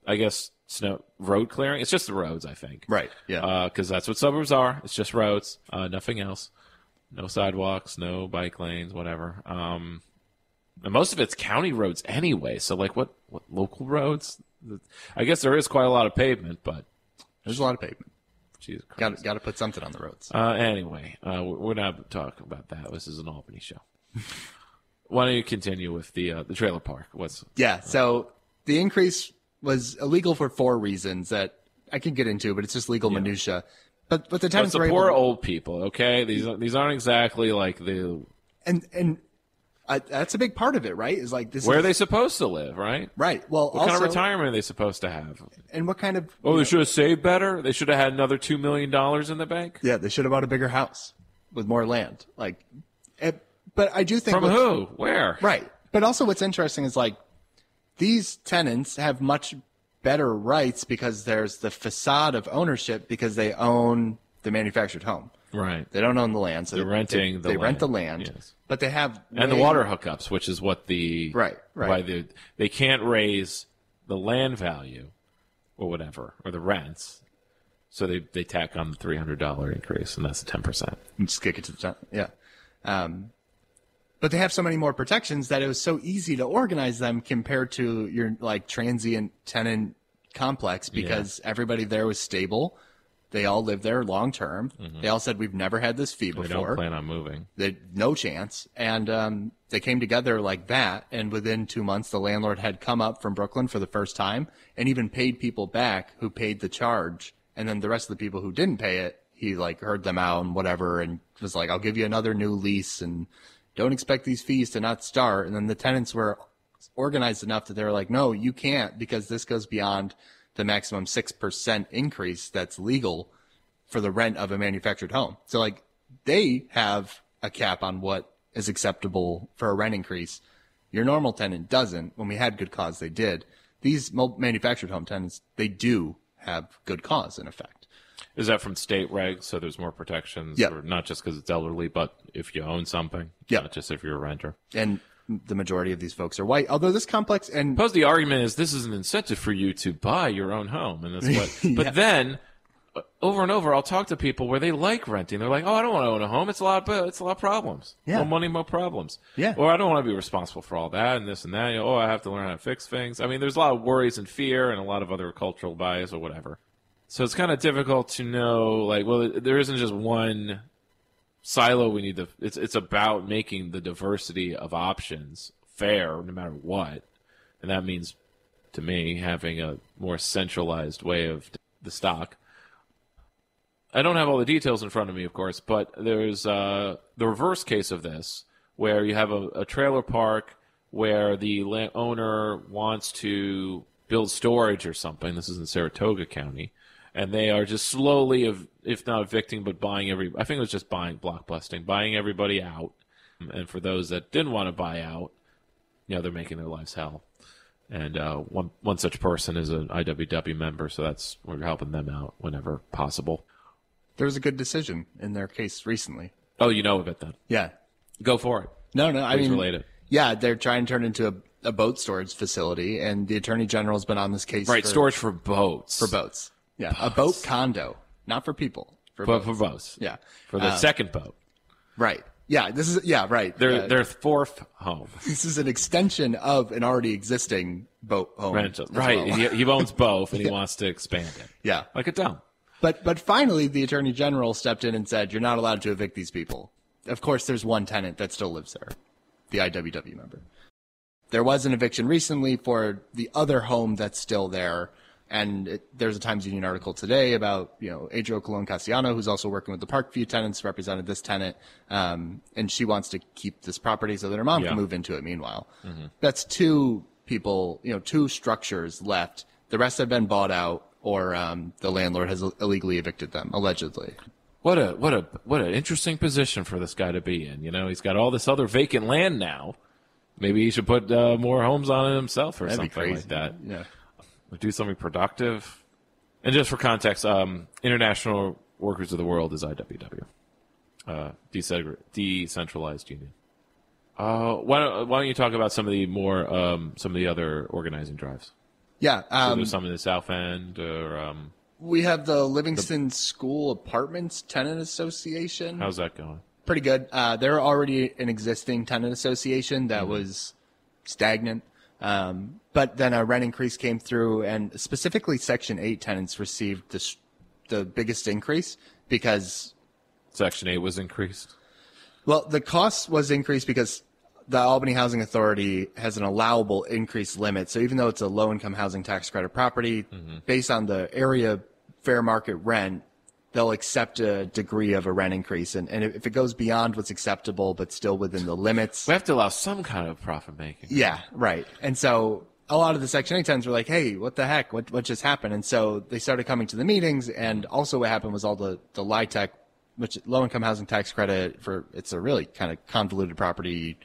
Speaker 2: I guess snow road clearing. It's just the roads, I think.
Speaker 3: right, yeah,
Speaker 2: Because that's what suburbs are. It's just roads, uh, nothing else. No sidewalks, no bike lanes, whatever. Um, and most of it's county roads anyway. So, like, what, what local roads? I guess there is quite a lot of pavement, but
Speaker 3: there's a lot of pavement.
Speaker 2: Jesus Christ.
Speaker 3: Got got to put something on the roads.
Speaker 2: Uh, anyway, uh, we're not talking about that. This is an Albany show. Why don't you continue with the uh, the trailer park? What's
Speaker 3: Yeah, so the increase was illegal for four reasons that I can get into, but it's just legal minutia. But but the tenants
Speaker 2: the poor
Speaker 3: able,
Speaker 2: old people, okay? These these aren't exactly like the
Speaker 3: and and uh, that's a big part of it, right? Is like this
Speaker 2: where are they supposed to live, right?
Speaker 3: right? Well,
Speaker 2: What
Speaker 3: also,
Speaker 2: kind of retirement are they supposed to have?
Speaker 3: and what kind of
Speaker 2: Oh, they should have saved better. They should have had another two million dollars in the bank.
Speaker 3: Yeah, they should have bought a bigger house with more land. Like, it, but I do think
Speaker 2: From who? Where?
Speaker 3: Right. But also, what's interesting is like these tenants have much better rights because there's the facade of ownership because they own the manufactured home.
Speaker 2: Right.
Speaker 3: They don't own the land, so
Speaker 2: They're
Speaker 3: they,
Speaker 2: renting
Speaker 3: they,
Speaker 2: the
Speaker 3: they rent the
Speaker 2: land,
Speaker 3: land.
Speaker 2: yes.
Speaker 3: But they have
Speaker 2: And the water hookups, which is what the
Speaker 3: Right, right.
Speaker 2: Why the they can't raise the land value or whatever or the rents, so they they tack on the three hundred dollar increase, and that's the ten percent.
Speaker 3: just kick it to the top. Yeah. Um, but they have so many more protections that it was so easy to organize them compared to your like transient tenant complex because everybody there was stable. They all live there long term. They all said we've never had this fee
Speaker 2: They
Speaker 3: before.
Speaker 2: don't plan on moving.
Speaker 3: They no chance, and um, they came together like that. And within two months, the landlord had come up from Brooklyn for the first time, and even paid people back who paid the charge. And then the rest of the people who didn't pay it, he like heard them out and whatever, and was like, "I'll give you another new lease, and don't expect these fees to not start." And then the tenants were organized enough that they were like, "No, you can't because this goes beyond the maximum six percent increase that's legal." for the rent of a manufactured home. So like they have a cap on what is acceptable for a rent increase. Your normal tenant doesn't. When we had good cause, they did. These manufactured home tenants, they do have good cause in effect.
Speaker 2: Is that from state regs? So there's more protections,
Speaker 3: Yeah.
Speaker 2: not just because it's elderly, but if you own something,
Speaker 3: Yeah.
Speaker 2: not just if you're a renter.
Speaker 3: And the majority of these folks are white. Although this complex and
Speaker 2: Suppose the argument is this is an incentive for you to buy your own home, and that's what.
Speaker 3: Yeah.
Speaker 2: But then, uh, over and over, I'll talk to people where they like renting. They're like, "Oh, I don't want to own a home. It's a lot, but it's a lot of problems.
Speaker 3: Yeah.
Speaker 2: more money, more problems.
Speaker 3: Yeah.
Speaker 2: or I don't want to be responsible for all that and this and that. You know, oh, I have to learn how to fix things. I mean, there's a lot of worries and fear, and a lot of other cultural bias or whatever. So it's kind of difficult to know. Like, well, there isn't just one silo we need to it's it's about making the diversity of options fair no matter what. And that means to me having a more centralized way of the stock. I don't have all the details in front of me of course but there's uh, the reverse case of this where you have a, a trailer park where the owner wants to build storage or something. This is in saratoga county and they are just slowly, ev- if not evicting, but buying every. I think it was just buying blockbusting, buying everybody out. And for those that didn't want to buy out, you know, they're making their lives hell. And uh, one one such person is an IWW member, so that's we're helping them out whenever possible.
Speaker 3: there was a good decision in their case recently.
Speaker 2: Oh, you know of it then?
Speaker 3: Yeah.
Speaker 2: Go for it.
Speaker 3: No, no, I
Speaker 2: Please
Speaker 3: mean,
Speaker 2: relate it.
Speaker 3: yeah, they're trying to turn into a, a boat storage facility, and the attorney general's been on this case
Speaker 2: Right,
Speaker 3: for,
Speaker 2: storage for boats.
Speaker 3: for boats. Yeah, a boat condo, not for people. For
Speaker 2: But
Speaker 3: boats.
Speaker 2: for boats.
Speaker 3: Yeah.
Speaker 2: For the
Speaker 3: Um,
Speaker 2: second boat.
Speaker 3: Right. Yeah. This is yeah. Right.
Speaker 2: Their
Speaker 3: Uh,
Speaker 2: their fourth home.
Speaker 3: this is an extension of an already existing boat home.
Speaker 2: Rental. Right.
Speaker 3: well.
Speaker 2: He, he owns both and he wants to expand it.
Speaker 3: Yeah.
Speaker 2: Like a dome.
Speaker 3: But but finally, the attorney general stepped in and said, "You're not allowed to evict these people." Of course, there's one tenant that still lives there, the IWW member. There was an eviction recently for the other home that's still there, and it, there's a Times Union article today about you know Adriel Colon Cassiano, who's also working with the Parkview tenants, represented this tenant, um, and she wants to keep this property so that her mom
Speaker 2: Yeah.
Speaker 3: can move into it. Meanwhile, that's two people, you know, two structures left. The rest have been bought out, or um, the landlord has illegally evicted them, allegedly.
Speaker 2: What a what a what an interesting position for this guy to be in. You know, he's got all this other vacant land now. Maybe he should put uh, more homes on it himself or
Speaker 3: That'd
Speaker 2: something like that.
Speaker 3: Yeah.
Speaker 2: Or do something productive. And just for context, um, International Workers of the World is IWW, uh, deceg- decentralized union. Uh, why don't why don't you talk about some of the more um, some of the other organizing drives?
Speaker 3: Yeah.
Speaker 2: So
Speaker 3: Um,
Speaker 2: there's some in the South End or um,
Speaker 3: we have the Livingston School Apartments Tenant Association.
Speaker 2: how's that going?
Speaker 3: Pretty good. Uh, they're already an existing tenant association
Speaker 2: Mm-hmm.
Speaker 3: that was stagnant. Um, but then a rent increase came through, and specifically Section 8 tenants received the, the biggest increase because
Speaker 2: Section eight was increased.
Speaker 3: Well, the cost was increased because the Albany Housing Authority has an allowable increase limit. So even though it's a low income housing tax credit property, based on the area fair market rent, they'll accept a degree of a rent increase. And, and if it goes beyond what's acceptable, but still within the limits.
Speaker 2: We have to allow some kind of profit making.
Speaker 3: Yeah, right. And so a lot of the Section 8 tenants were like, hey, what the heck? What, what just happened? And so they started coming to the meetings. And also what happened was all the, the LIHTC, which low income housing tax credit for, it's a really kind of convoluted property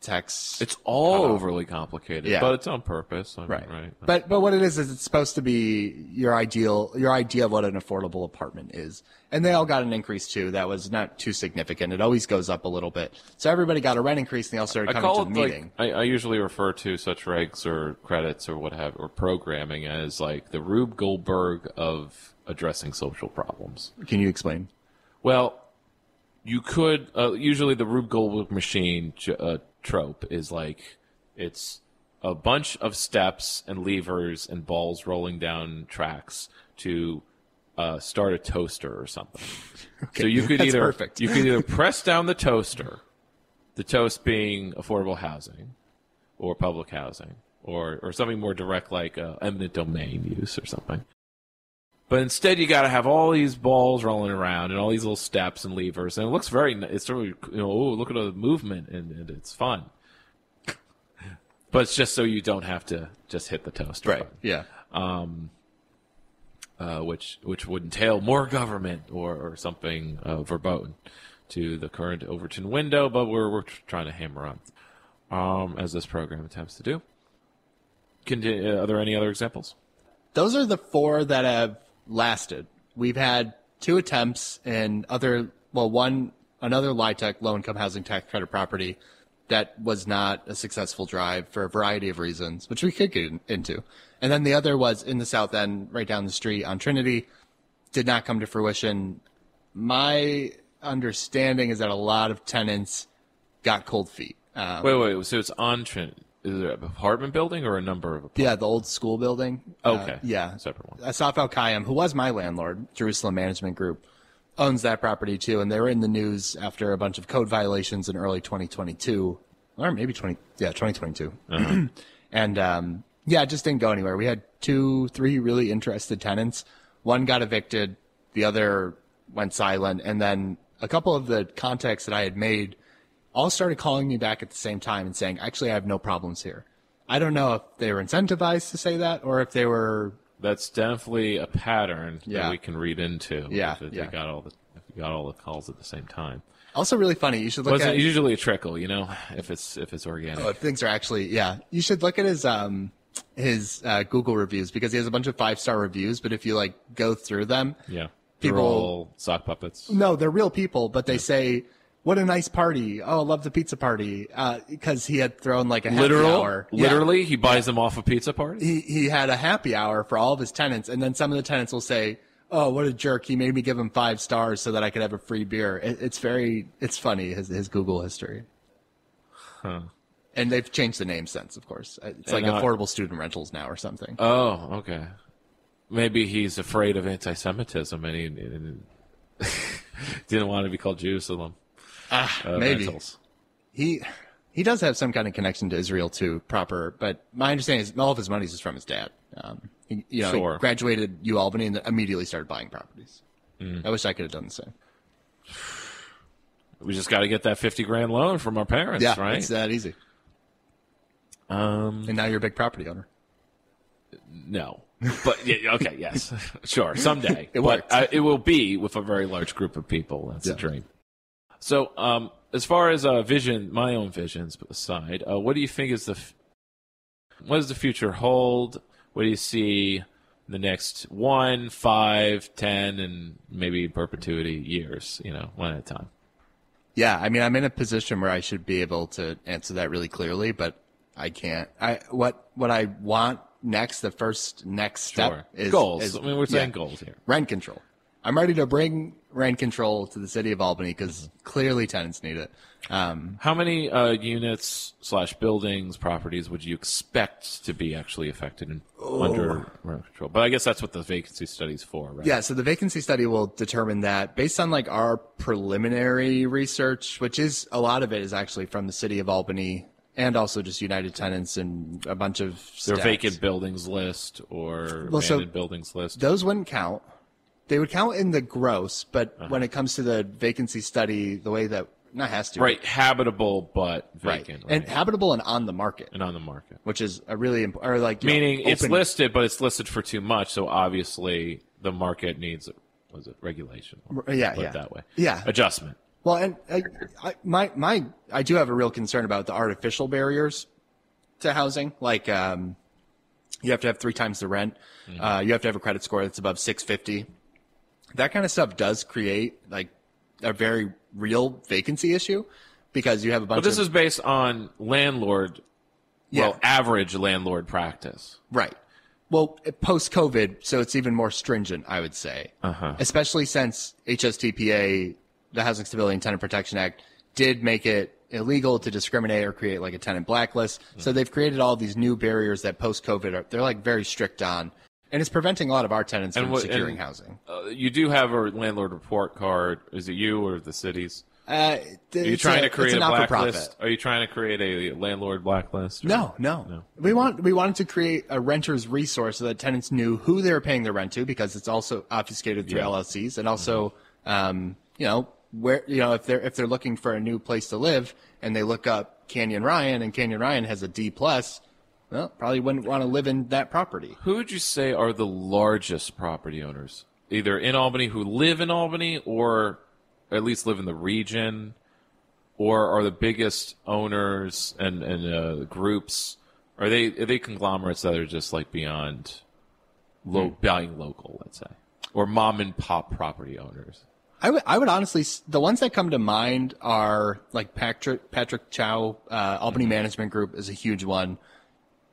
Speaker 3: tax.
Speaker 2: It's all overly complicated,
Speaker 3: Yeah.
Speaker 2: but it's on purpose. I mean,
Speaker 3: right.
Speaker 2: right.
Speaker 3: But, but what it is, is it's supposed to be your ideal, your idea of what an affordable apartment is. And they all got an increase too. That was not too significant. It always goes up a little bit. So everybody got a rent increase and they all started coming to
Speaker 2: it
Speaker 3: the
Speaker 2: like
Speaker 3: meeting.
Speaker 2: I, I usually refer to such regs or credits or what have or programming as like the Rube Goldberg of addressing social problems.
Speaker 3: Can you explain?
Speaker 2: Well, you could uh, usually the Rube Goldberg machine uh, trope is like it's a bunch of steps and levers and balls rolling down tracks to uh, start a toaster or something. So you could either
Speaker 3: perfect.
Speaker 2: you could either press down the toaster, the toast being affordable housing, or public housing, or or something more direct like uh, eminent domain use or something. But instead, you got to have all these balls rolling around and all these little steps and levers, and it looks very. It's really you know, oh, look at the movement, and, and it's fun. But it's just so you don't have to just hit the toaster
Speaker 3: Right.
Speaker 2: button
Speaker 3: Yeah.
Speaker 2: uh, which which would entail more government or, or something uh, verboten to the current Overton window, but we're we're trying to hammer on, um, as this program attempts to do. Conti- uh, are there any other examples?
Speaker 3: Those are the four that have lasted. We've had two attempts and other, well, one, another LIHTC low income housing tax credit property that was not a successful drive for a variety of reasons, which we could get in- into. And then the other was in the South End, right down the street on Trinity, did not come to fruition. My understanding is that a lot of tenants got cold feet. Um,
Speaker 2: Wait, wait. So it's on Trin. Is it an apartment building or a number of? Apartments?
Speaker 3: yeah, the old school building. Uh,
Speaker 2: Okay.
Speaker 3: yeah.
Speaker 2: Separate one.
Speaker 3: Asaf Al Qayyum, who was my landlord, Jerusalem Management Group, owns that property too, and they were in the news after a bunch of code violations in early 2022, or maybe 20, yeah, 2022, and um, yeah, it just didn't go anywhere. We had two, three really interested tenants. One got evicted, the other went silent, and then a couple of the contacts that I had made all started calling me back at the same time and saying, actually, I have no problems here. I don't know if they were incentivized to say that or if they were
Speaker 2: That's definitely a pattern that we can read into.
Speaker 3: Yeah,
Speaker 2: if
Speaker 3: yeah.
Speaker 2: They got all the if you got all the calls at the same time.
Speaker 3: Also, really funny. You should look
Speaker 2: it's usually a trickle, you know, if it's if it's organic.
Speaker 3: oh, things are actually yeah. You should look at his um his uh, Google reviews because he has a bunch of five star reviews. But if you like go through them,
Speaker 2: yeah.
Speaker 3: people-
Speaker 2: sock puppets.
Speaker 3: no, they're real people. But they say, "What a nice party! Oh, love the pizza party." Because he had thrown like a happy
Speaker 2: Literal,
Speaker 3: hour. Yeah.
Speaker 2: literally, he buys them off a pizza party.
Speaker 3: he he had a happy hour for all of his tenants, and then some of the tenants will say, "Oh, what a jerk! He made me give him five stars so that I could have a free beer." It, it's very it's funny his his Google history. Huh. And they've changed the name since, of course. It's like
Speaker 2: And, uh,
Speaker 3: affordable student rentals now or something.
Speaker 2: Oh, okay. Maybe he's afraid of anti-Semitism and he and didn't want to be called Jerusalem. Uh,
Speaker 3: maybe
Speaker 2: rentals.
Speaker 3: he he does have some kind of connection to Israel too, proper. But my understanding is all of his money is from his dad. Um, he, you know,
Speaker 2: Sure.
Speaker 3: he graduated U Albany and immediately started buying properties.
Speaker 2: Mm.
Speaker 3: I wish I could have done the same.
Speaker 2: We just got to get that fifty grand loan from our parents,
Speaker 3: Yeah,
Speaker 2: right?
Speaker 3: it's that easy.
Speaker 2: um,
Speaker 3: And now you're a big property owner.
Speaker 2: no, but yeah, okay, yes, sure, someday.
Speaker 3: It
Speaker 2: but uh, it will be with a very large group of people. That's
Speaker 3: Yeah.
Speaker 2: a dream. So, um, as far as uh, vision, my own visions aside, uh, what do you think is the f- what does the future hold? What do you see in the next one, five, ten, and maybe perpetuity years? You know, one at a time.
Speaker 3: Yeah, I mean, I'm in a position where I should be able to answer that really clearly, but I can't. I what what I want next, the first next step
Speaker 2: Sure.
Speaker 3: is
Speaker 2: goals.
Speaker 3: is-
Speaker 2: I mean, we're saying
Speaker 3: yeah,
Speaker 2: goals here.
Speaker 3: Rent control. I'm ready to bring rent control to the city of Albany because clearly tenants need it. Um,
Speaker 2: How many uh, units slash buildings, properties would you expect to be actually affected and under rent control? But I guess that's what the vacancy study is for, right?
Speaker 3: yeah, so the vacancy study will determine that based on like our preliminary research, which is a lot of it is actually from the city of Albany and also just United Tenants and a bunch of
Speaker 2: Their
Speaker 3: stats.
Speaker 2: vacant buildings list or
Speaker 3: Well, so-
Speaker 2: buildings list.
Speaker 3: those wouldn't count. They would count in the gross, but
Speaker 2: Uh-huh.
Speaker 3: when it comes to the vacancy study, the way that not has to
Speaker 2: right, habitable but
Speaker 3: right,
Speaker 2: vacant,
Speaker 3: and
Speaker 2: right?
Speaker 3: habitable and on the market,
Speaker 2: and on the market.
Speaker 3: which is a really important. Or like you know,
Speaker 2: Meaning it's listed, but it's listed for too much, so obviously the market needs was it regulation?
Speaker 3: Yeah,
Speaker 2: Put
Speaker 3: yeah,
Speaker 2: it that way.
Speaker 3: Yeah.
Speaker 2: adjustment.
Speaker 3: Well, and I, I, my my I do have a real concern about the artificial barriers to housing. Like, um, you have to have three times the rent.
Speaker 2: Mm-hmm.
Speaker 3: Uh, you have to have a credit score that's above 650. That kind of stuff does create like a very real vacancy issue because you have a bunch
Speaker 2: But this
Speaker 3: of
Speaker 2: is based on landlord,
Speaker 3: Yeah.
Speaker 2: well, average landlord practice.
Speaker 3: Right. Well, post COVID, so it's even more stringent, I would say.
Speaker 2: Uh-huh.
Speaker 3: Especially since HSTPA, the Housing Stability and Tenant Protection Act, did make it illegal to discriminate or create like a tenant blacklist. So they've created all these new barriers that post COVID are, they're like very strict on. And it's preventing a lot of our tenants
Speaker 2: And
Speaker 3: from
Speaker 2: what-
Speaker 3: securing
Speaker 2: and-
Speaker 3: housing.
Speaker 2: Uh, you do have a landlord report card. Is it you or the cities?
Speaker 3: Uh,
Speaker 2: Are you trying
Speaker 3: a,
Speaker 2: to create a
Speaker 3: a
Speaker 2: blacklist? Are you trying to create a landlord blacklist?
Speaker 3: No, no,
Speaker 2: No.
Speaker 3: We want we wanted to create a renter's resource so that tenants knew who they were paying their rent to because it's also obfuscated through
Speaker 2: Yeah.
Speaker 3: LLCs and also, um, you know, where you know if they're if they're looking for a new place to live and they look up Canyon Ryan and Canyon Ryan has a D plus, well, probably wouldn't want to live in that property.
Speaker 2: Who would you say are the largest property owners, either in Albany who live in Albany or at least live in the region, or are the biggest owners and and uh, groups? Are they are they conglomerates that are just like beyond low buying local, let's say, or mom and pop property owners?
Speaker 3: I would, I would honestly, the ones that come to mind are like Patrick, Patrick Chow, uh, Albany Management Group is a huge one.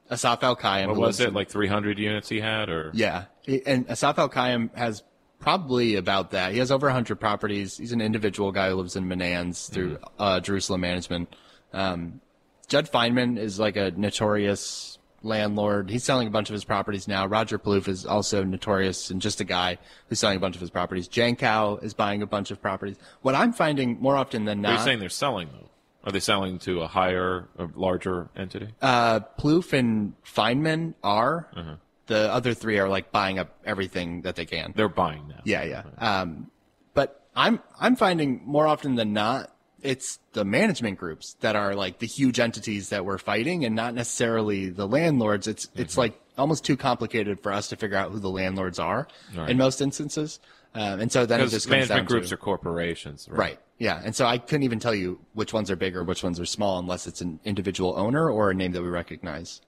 Speaker 3: Asaf Al.
Speaker 2: What was it
Speaker 3: in-
Speaker 2: like 300 units he had, or
Speaker 3: Yeah. And Asaf Al Qayyum has probably about that. He has over 100 properties. He's an individual guy who lives in Menands through uh, Jerusalem Management. Um, Judd Feynman is like a notorious landlord. He's selling a bunch of his properties now. Roger Plouffe is also notorious and just a guy who's selling a bunch of his properties. Jankow is buying a bunch of properties. What I'm finding more often than not.
Speaker 2: You're saying they're selling though? Are they selling to a higher, a larger entity?
Speaker 3: uh, Plouffe and Feynman are.
Speaker 2: Mm-hmm.
Speaker 3: The other three are like buying up everything that they can.
Speaker 2: They're buying now.
Speaker 3: Yeah, yeah. Um, but I'm I'm finding more often than not, it's the management groups that are like the huge entities that we're fighting, and not necessarily the landlords. It's
Speaker 2: Mm-hmm.
Speaker 3: it's like almost too complicated for us to figure out who the landlords are
Speaker 2: Right.
Speaker 3: in most instances. Um, and so then it just comes
Speaker 2: management groups
Speaker 3: to,
Speaker 2: are corporations, right?
Speaker 3: right. Yeah, and so I couldn't even tell you which ones are big or which ones are small unless it's an individual owner or a name that we recognize.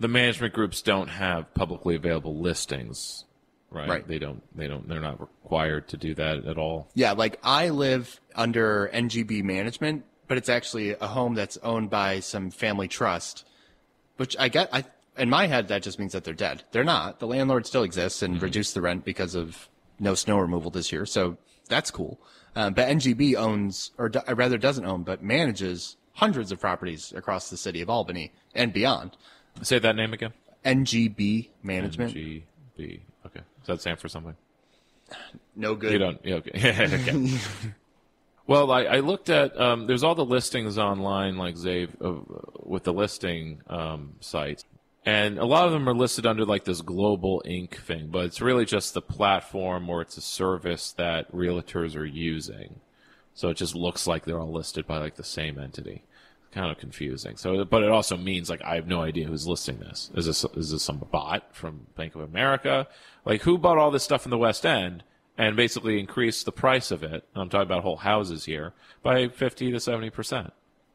Speaker 2: The management groups don't have publicly available listings, right?
Speaker 3: Right.
Speaker 2: They don't. They don't. They're not required to do that at all.
Speaker 3: Yeah, like I live under NGB management, but it's actually a home that's owned by some family trust, which I get. I in my head that just means that they're dead. They're not. The landlord still exists and reduced the rent because of no snow removal this year, so that's cool. Um, but NGB owns, or do, rather doesn't own, but manages hundreds of properties across the city of Albany and beyond.
Speaker 2: Say that name again.
Speaker 3: NGB management,
Speaker 2: GB. Okay. Does that stand for something?
Speaker 3: no good.
Speaker 2: You don't. Yeah, okay. okay. well, I, I looked at. Um, there's all the listings online, like Zave, uh, with the listing um, sites, and a lot of them are listed under like this Global Inc. thing, but it's really just the platform or it's a service that realtors are using. So it just looks like they're all listed by like the same entity. It's Kind of confusing. So, but it also means like I have no idea who's listing this. Is this is this some bot from Bank of America? Like who bought all this stuff in the West End and basically increased the price of it? I'm talking about whole houses here by 50 to 70 percent,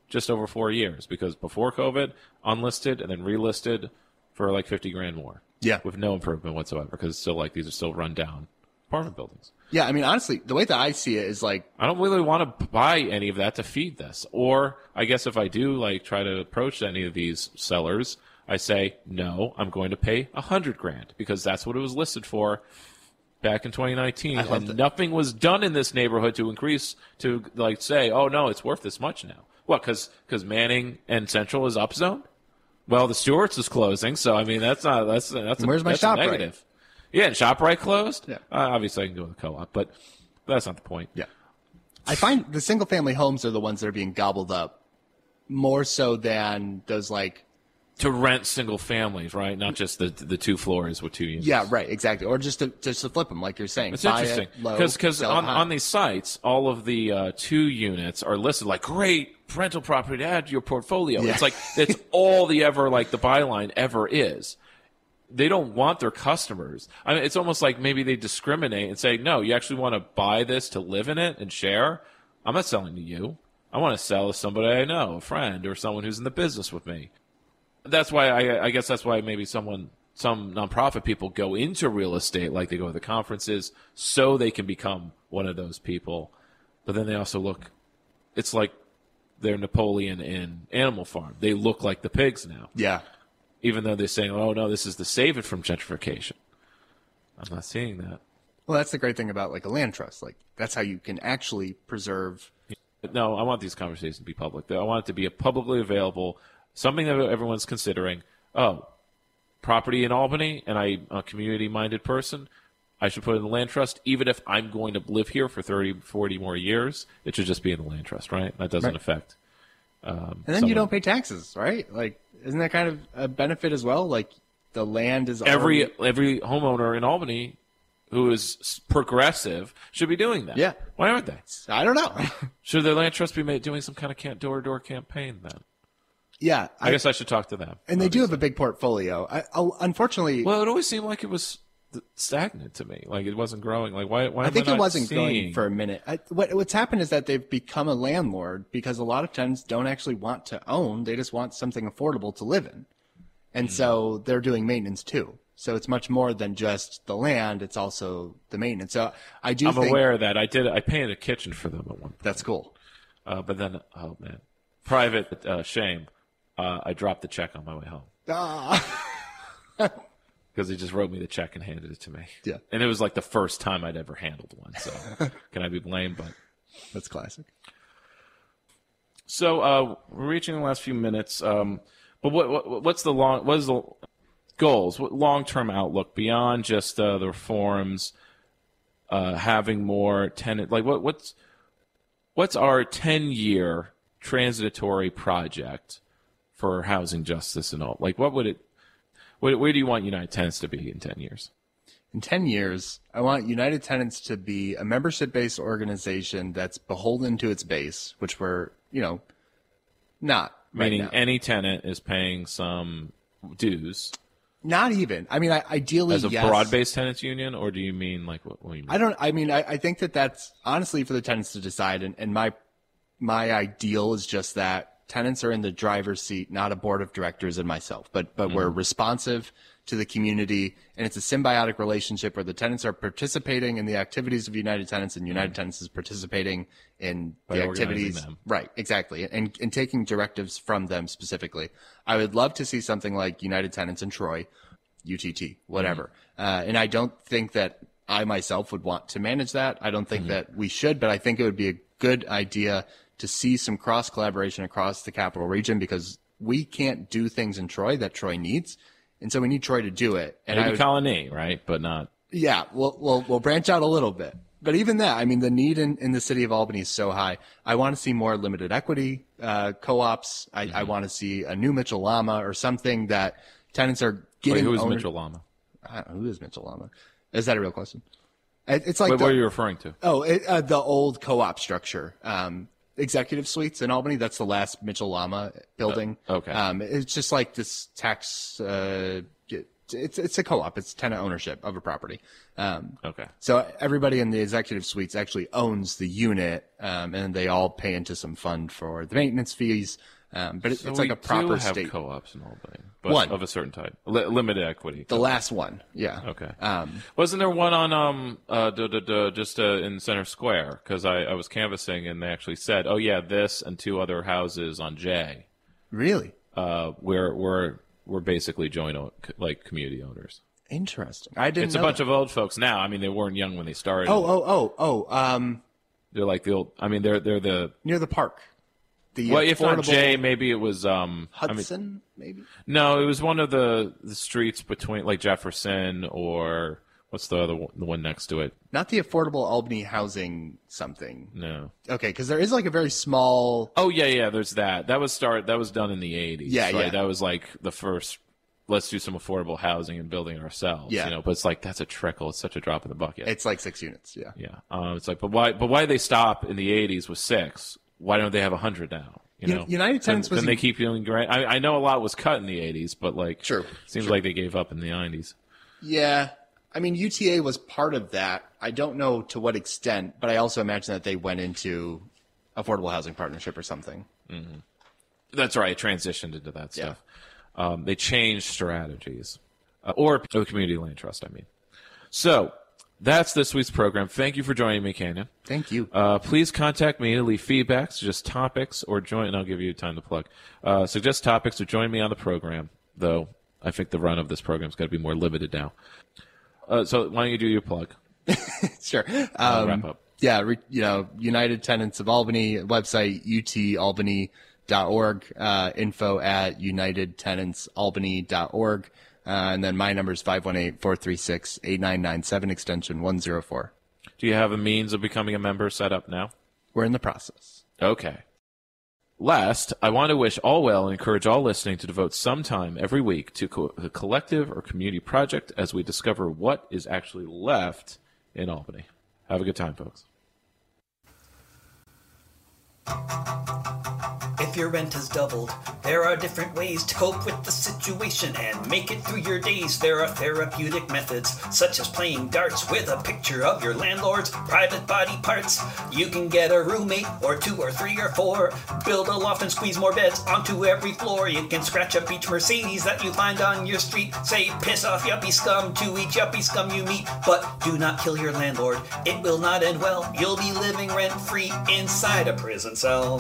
Speaker 2: just over four years. Because before COVID, unlisted and then relisted for like 50 grand more.
Speaker 3: Yeah.
Speaker 2: with no improvement whatsoever. Because it's still like these are still run down apartment buildings.
Speaker 3: Yeah, I mean, honestly, the way that I see it is like
Speaker 2: I don't really want to buy any of that to feed this. Or I guess if I do like try to approach any of these sellers, I say, no, I'm going to pay a hundred grand because that's what it was listed for back in 2019. And nothing was done in this neighborhood to increase to like say, oh no, it's worth this much now. What? Cause, cause Manning and Central is upzone? Well, the Stewarts is closing. So I mean, that's not, that's, that's, a,
Speaker 3: Where's my
Speaker 2: that's
Speaker 3: ShopRite?
Speaker 2: negative. Yeah, and ShopRite closed.
Speaker 3: Yeah.
Speaker 2: Uh, obviously I can go with the co-op, but that's not the point.
Speaker 3: Yeah. I find the single family homes are the ones that are being gobbled up more so than those like
Speaker 2: to rent single families, right? Not just the the two floors with two units.
Speaker 3: yeah right exactly or just to just to flip them like you're saying
Speaker 2: It's
Speaker 3: Buy
Speaker 2: interesting
Speaker 3: it
Speaker 2: because on, on these sites, all of the uh, two units are listed like great rental property to add to your portfolio.
Speaker 3: Yeah.
Speaker 2: It's like it's all the ever like the byline ever is. They don't want their customers. I mean, it's almost like maybe they discriminate and say, "No, you actually want to buy this to live in it and share." I'm not selling to you. I want to sell to somebody I know, a friend, or someone who's in the business with me. That's why I, I guess that's why maybe someone, some nonprofit people go into real estate, like they go to the conferences, so they can become one of those people. But then they also look, it's like they're Napoleon in Animal Farm. They look like the pigs now,
Speaker 3: yeah
Speaker 2: even though they're saying, "Oh no, this is to save it from gentrification." I'm not seeing that.
Speaker 3: well that's the great thing about like a land trust like that's how you can actually preserve
Speaker 2: no, I want these conversations to be public. I want it to be a publicly available, something that everyone's considering. Oh,
Speaker 4: property in Albany and I'm a community minded person, I should put in the land trust. Even if I'm going to live here for 30, 40 more years, it should just be in the land trust, right? That doesn't
Speaker 3: Right.
Speaker 4: affect. Um,
Speaker 3: And then you don't pay taxes, right? Like, isn't that kind of a benefit as well? Like, the land is
Speaker 4: every
Speaker 3: already-
Speaker 4: every homeowner in Albany who is progressive should be doing that.
Speaker 3: Yeah.
Speaker 4: Why aren't they?
Speaker 3: I don't know.
Speaker 4: Should the land trust be made doing some kind of door to door campaign then?
Speaker 3: Yeah,
Speaker 4: I, guess I should talk to them.
Speaker 3: and they do have a big portfolio. I, I, unfortunately,
Speaker 4: Well, it always seemed like it was stagnant to me. Like it wasn't growing. Like why? Why
Speaker 3: I think
Speaker 4: I
Speaker 3: it wasn't
Speaker 4: seeing?
Speaker 3: growing for a minute. I, what, what's happened is that they've become a landlord because a lot of tenants don't actually want to own; they just want something affordable to live in, and so they're doing maintenance too. So it's much more than just the land; it's also the maintenance. So I do
Speaker 4: I'm
Speaker 3: think
Speaker 4: aware of that I did. I painted a kitchen for them at one point.
Speaker 3: that's cool.
Speaker 4: Uh, but then, oh man, private uh, shame. Uh, I dropped the check on my way home
Speaker 3: Ah.
Speaker 4: because he just wrote me the check and handed it to me.
Speaker 3: Yeah.
Speaker 4: and it was like the first time I'd ever handled one. So can I be blamed? But
Speaker 3: That's classic.
Speaker 2: So uh, we're reaching the last few minutes. Um, but what, what what's the long what is the goals? What long term outlook beyond just uh, the reforms? Uh, having more tenant like what what's what's our ten year transitory project for housing justice and all? Like what would it? Where, where do you want United Tenants to be in ten years?
Speaker 3: In 10 years, I want United Tenants to be a membership based organization that's beholden to its base, which we're, you know, not.
Speaker 2: Meaning
Speaker 3: now.
Speaker 2: any tenant is paying some dues
Speaker 3: Not even. I mean, I, ideally,
Speaker 2: as a
Speaker 3: yes.
Speaker 2: broad based tenants union, or do you mean like what, what you mean?
Speaker 3: I don't. I mean, I, I think that that's honestly for the tenants to decide. And, and my my ideal is just that tenants are in the driver's seat, not a board of directors and myself. But but we're
Speaker 2: Mm-hmm.
Speaker 3: responsive to the community, and it's a symbiotic relationship where the tenants are participating in the activities of United Tenants, and United Tenants is participating in
Speaker 2: Mm-hmm. By
Speaker 3: the activities.
Speaker 2: them.
Speaker 3: Right, exactly, and and taking directives from them specifically. I would love to see something like United Tenants in Troy, UTT, whatever. Uh, and I don't think that I myself would want to manage that. I don't think that we should, but I think it would be a good idea to see some cross collaboration across the capital region because we can't do things in Troy that Troy needs. And so we need Troy to do it. And I
Speaker 2: Maybe
Speaker 3: would-
Speaker 2: Colonie, right? But not.
Speaker 3: yeah, we'll, we'll, we'll branch out a little bit. But even that, I mean, the need in, in the city of Albany is so high. I want to see more limited equity uh, co-ops. I,
Speaker 2: Mm-hmm.
Speaker 3: I want to see a new Mitchell Lama or something that tenants are
Speaker 2: Wait,
Speaker 3: getting.
Speaker 2: who is
Speaker 3: owner-
Speaker 2: Mitchell Lama?
Speaker 3: I don't know, who is Mitchell Lama? Is that a real question? It's like
Speaker 2: What,
Speaker 3: the,
Speaker 2: what are you referring to?
Speaker 3: oh, it, uh, the old co-op structure. Um, executive suites in Albany. That's the last Mitchell Lama building.
Speaker 2: Uh, okay.
Speaker 3: Um, it's just like this tax. Uh, it- it's it's a co-op. It's tenant ownership of a property. Um,
Speaker 2: Okay.
Speaker 3: so everybody in the executive suites actually owns the unit, um, and they all pay into some fund for the maintenance fees. Um, but it,
Speaker 2: So
Speaker 3: it's like a proper
Speaker 2: have
Speaker 3: state.
Speaker 2: co-ops in Albany,
Speaker 3: One.
Speaker 2: of a certain type, Li- limited equity.
Speaker 3: the last one, yeah.
Speaker 2: Okay.
Speaker 3: Um,
Speaker 2: Wasn't there one on um uh duh, duh, duh, just uh, in Center Square? Because I, I was canvassing and they actually said, oh yeah, this and two other houses on J,
Speaker 3: really
Speaker 2: uh, where we're we're basically joint like community owners.
Speaker 3: interesting. I didn't.
Speaker 2: It's a bunch
Speaker 3: that.
Speaker 2: of old folks now. I mean, they weren't young when they started.
Speaker 3: Oh, oh, oh, oh. Um,
Speaker 2: they're like the old. I mean, they're they're the
Speaker 3: near the park. The
Speaker 2: well, if not
Speaker 3: affordable
Speaker 2: J, maybe it was um. I mean,
Speaker 3: Hudson, maybe.
Speaker 2: No, it was one of the the streets between like Jefferson or what's the other one, the one next to it?
Speaker 3: Not the affordable Albany housing something.
Speaker 2: No.
Speaker 3: Okay, because there is like a very small.
Speaker 2: Oh yeah, yeah. There's that. That was start. That was done in the '80s.
Speaker 3: Yeah,
Speaker 2: right?
Speaker 3: yeah.
Speaker 2: That was like the first. Let's do some affordable housing and building ourselves.
Speaker 3: Yeah.
Speaker 2: You know, but it's like that's a trickle. It's such a drop in the bucket.
Speaker 3: It's like six units. Yeah.
Speaker 2: yeah. Um, it's like, but why? But why they stop in the '80s with six? Why don't they have a hundred now? You know,
Speaker 3: United Tenants
Speaker 2: then,
Speaker 3: was
Speaker 2: then they keep doing great. I, I know a lot was cut in the '80s, but like,
Speaker 3: True,
Speaker 2: seems like they gave up in the '90s.
Speaker 3: Yeah. I mean, UTA was part of that. I don't know to what extent, but I also imagine that they went into affordable housing partnership or something.
Speaker 2: That's right. It transitioned into that stuff. Um, they changed strategies, uh, or the community land trust. I mean, so that's this week's program. Thank you for joining me, Canyon.
Speaker 3: Thank you.
Speaker 2: Uh, please contact me to leave feedback, suggest topics, or join. And I'll give you time to plug. Uh, suggest topics or join me on the program. Though I think the run of this program's got to be more limited now. Uh, so why don't you do your plug?
Speaker 3: sure. Um,
Speaker 2: wrap up.
Speaker 3: yeah, re, you know, United Tenants of Albany website, utalbany.org, uh, info at unitedtenantsalbany.org. Uh, and then my number is 518-436-8997, extension 104.
Speaker 5: Do you have a means of becoming a member set up now?
Speaker 3: We're in the process.
Speaker 5: Okay. Last, I want to wish all well and encourage all listening to devote some time every week to co- a collective or community project as we discover what is actually left in Albany. Have a good time, folks.
Speaker 6: If your rent has doubled, there are different ways to cope with the situation and make it through your days. There are therapeutic methods, such as playing darts with a picture of your landlord's private body parts. You can get a roommate, or two, or three, or four. Build a loft and squeeze more beds onto every floor. You can scratch up each Mercedes that you find on your street. Say, piss off yuppie scum to each yuppie scum you meet. But do not kill your landlord, it will not end well. You'll be living rent free inside a prison cell.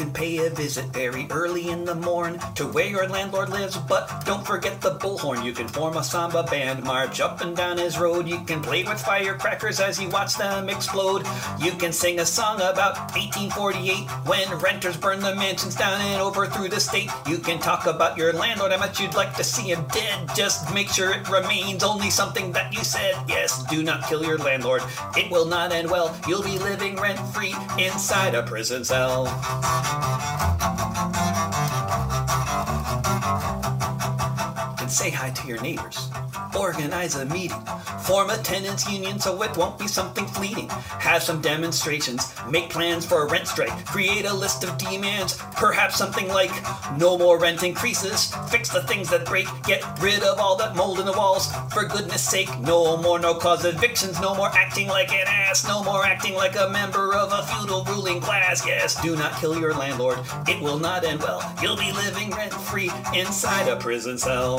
Speaker 6: Can pay a visit very early in the morn to where your landlord lives, but don't forget the bullhorn. You can form a samba band, march up and down his road. You can play with firecrackers as you watch them explode. You can sing a song about 1848 when renters burned the mansions down and overthrew the state. You can talk about your landlord, how much you'd like to see him dead. Just make sure it remains only something that you said. Yes, do not kill your landlord. It will not end well. You'll be living rent free inside a prison cell. And say hi to your neighbors. Organize a meeting. Form a tenants union so it won't be something fleeting. Have some demonstrations. Make plans for a rent strike. Create a list of demands. Perhaps something like no more rent increases. Fix the things that break. Get rid of all that mold in the walls. For goodness sake, no more no cause evictions. No more acting like an ass. No more acting like a member of a feudal ruling class. Yes, do not kill your landlord. It will not end well. You'll be living rent free inside a prison cell.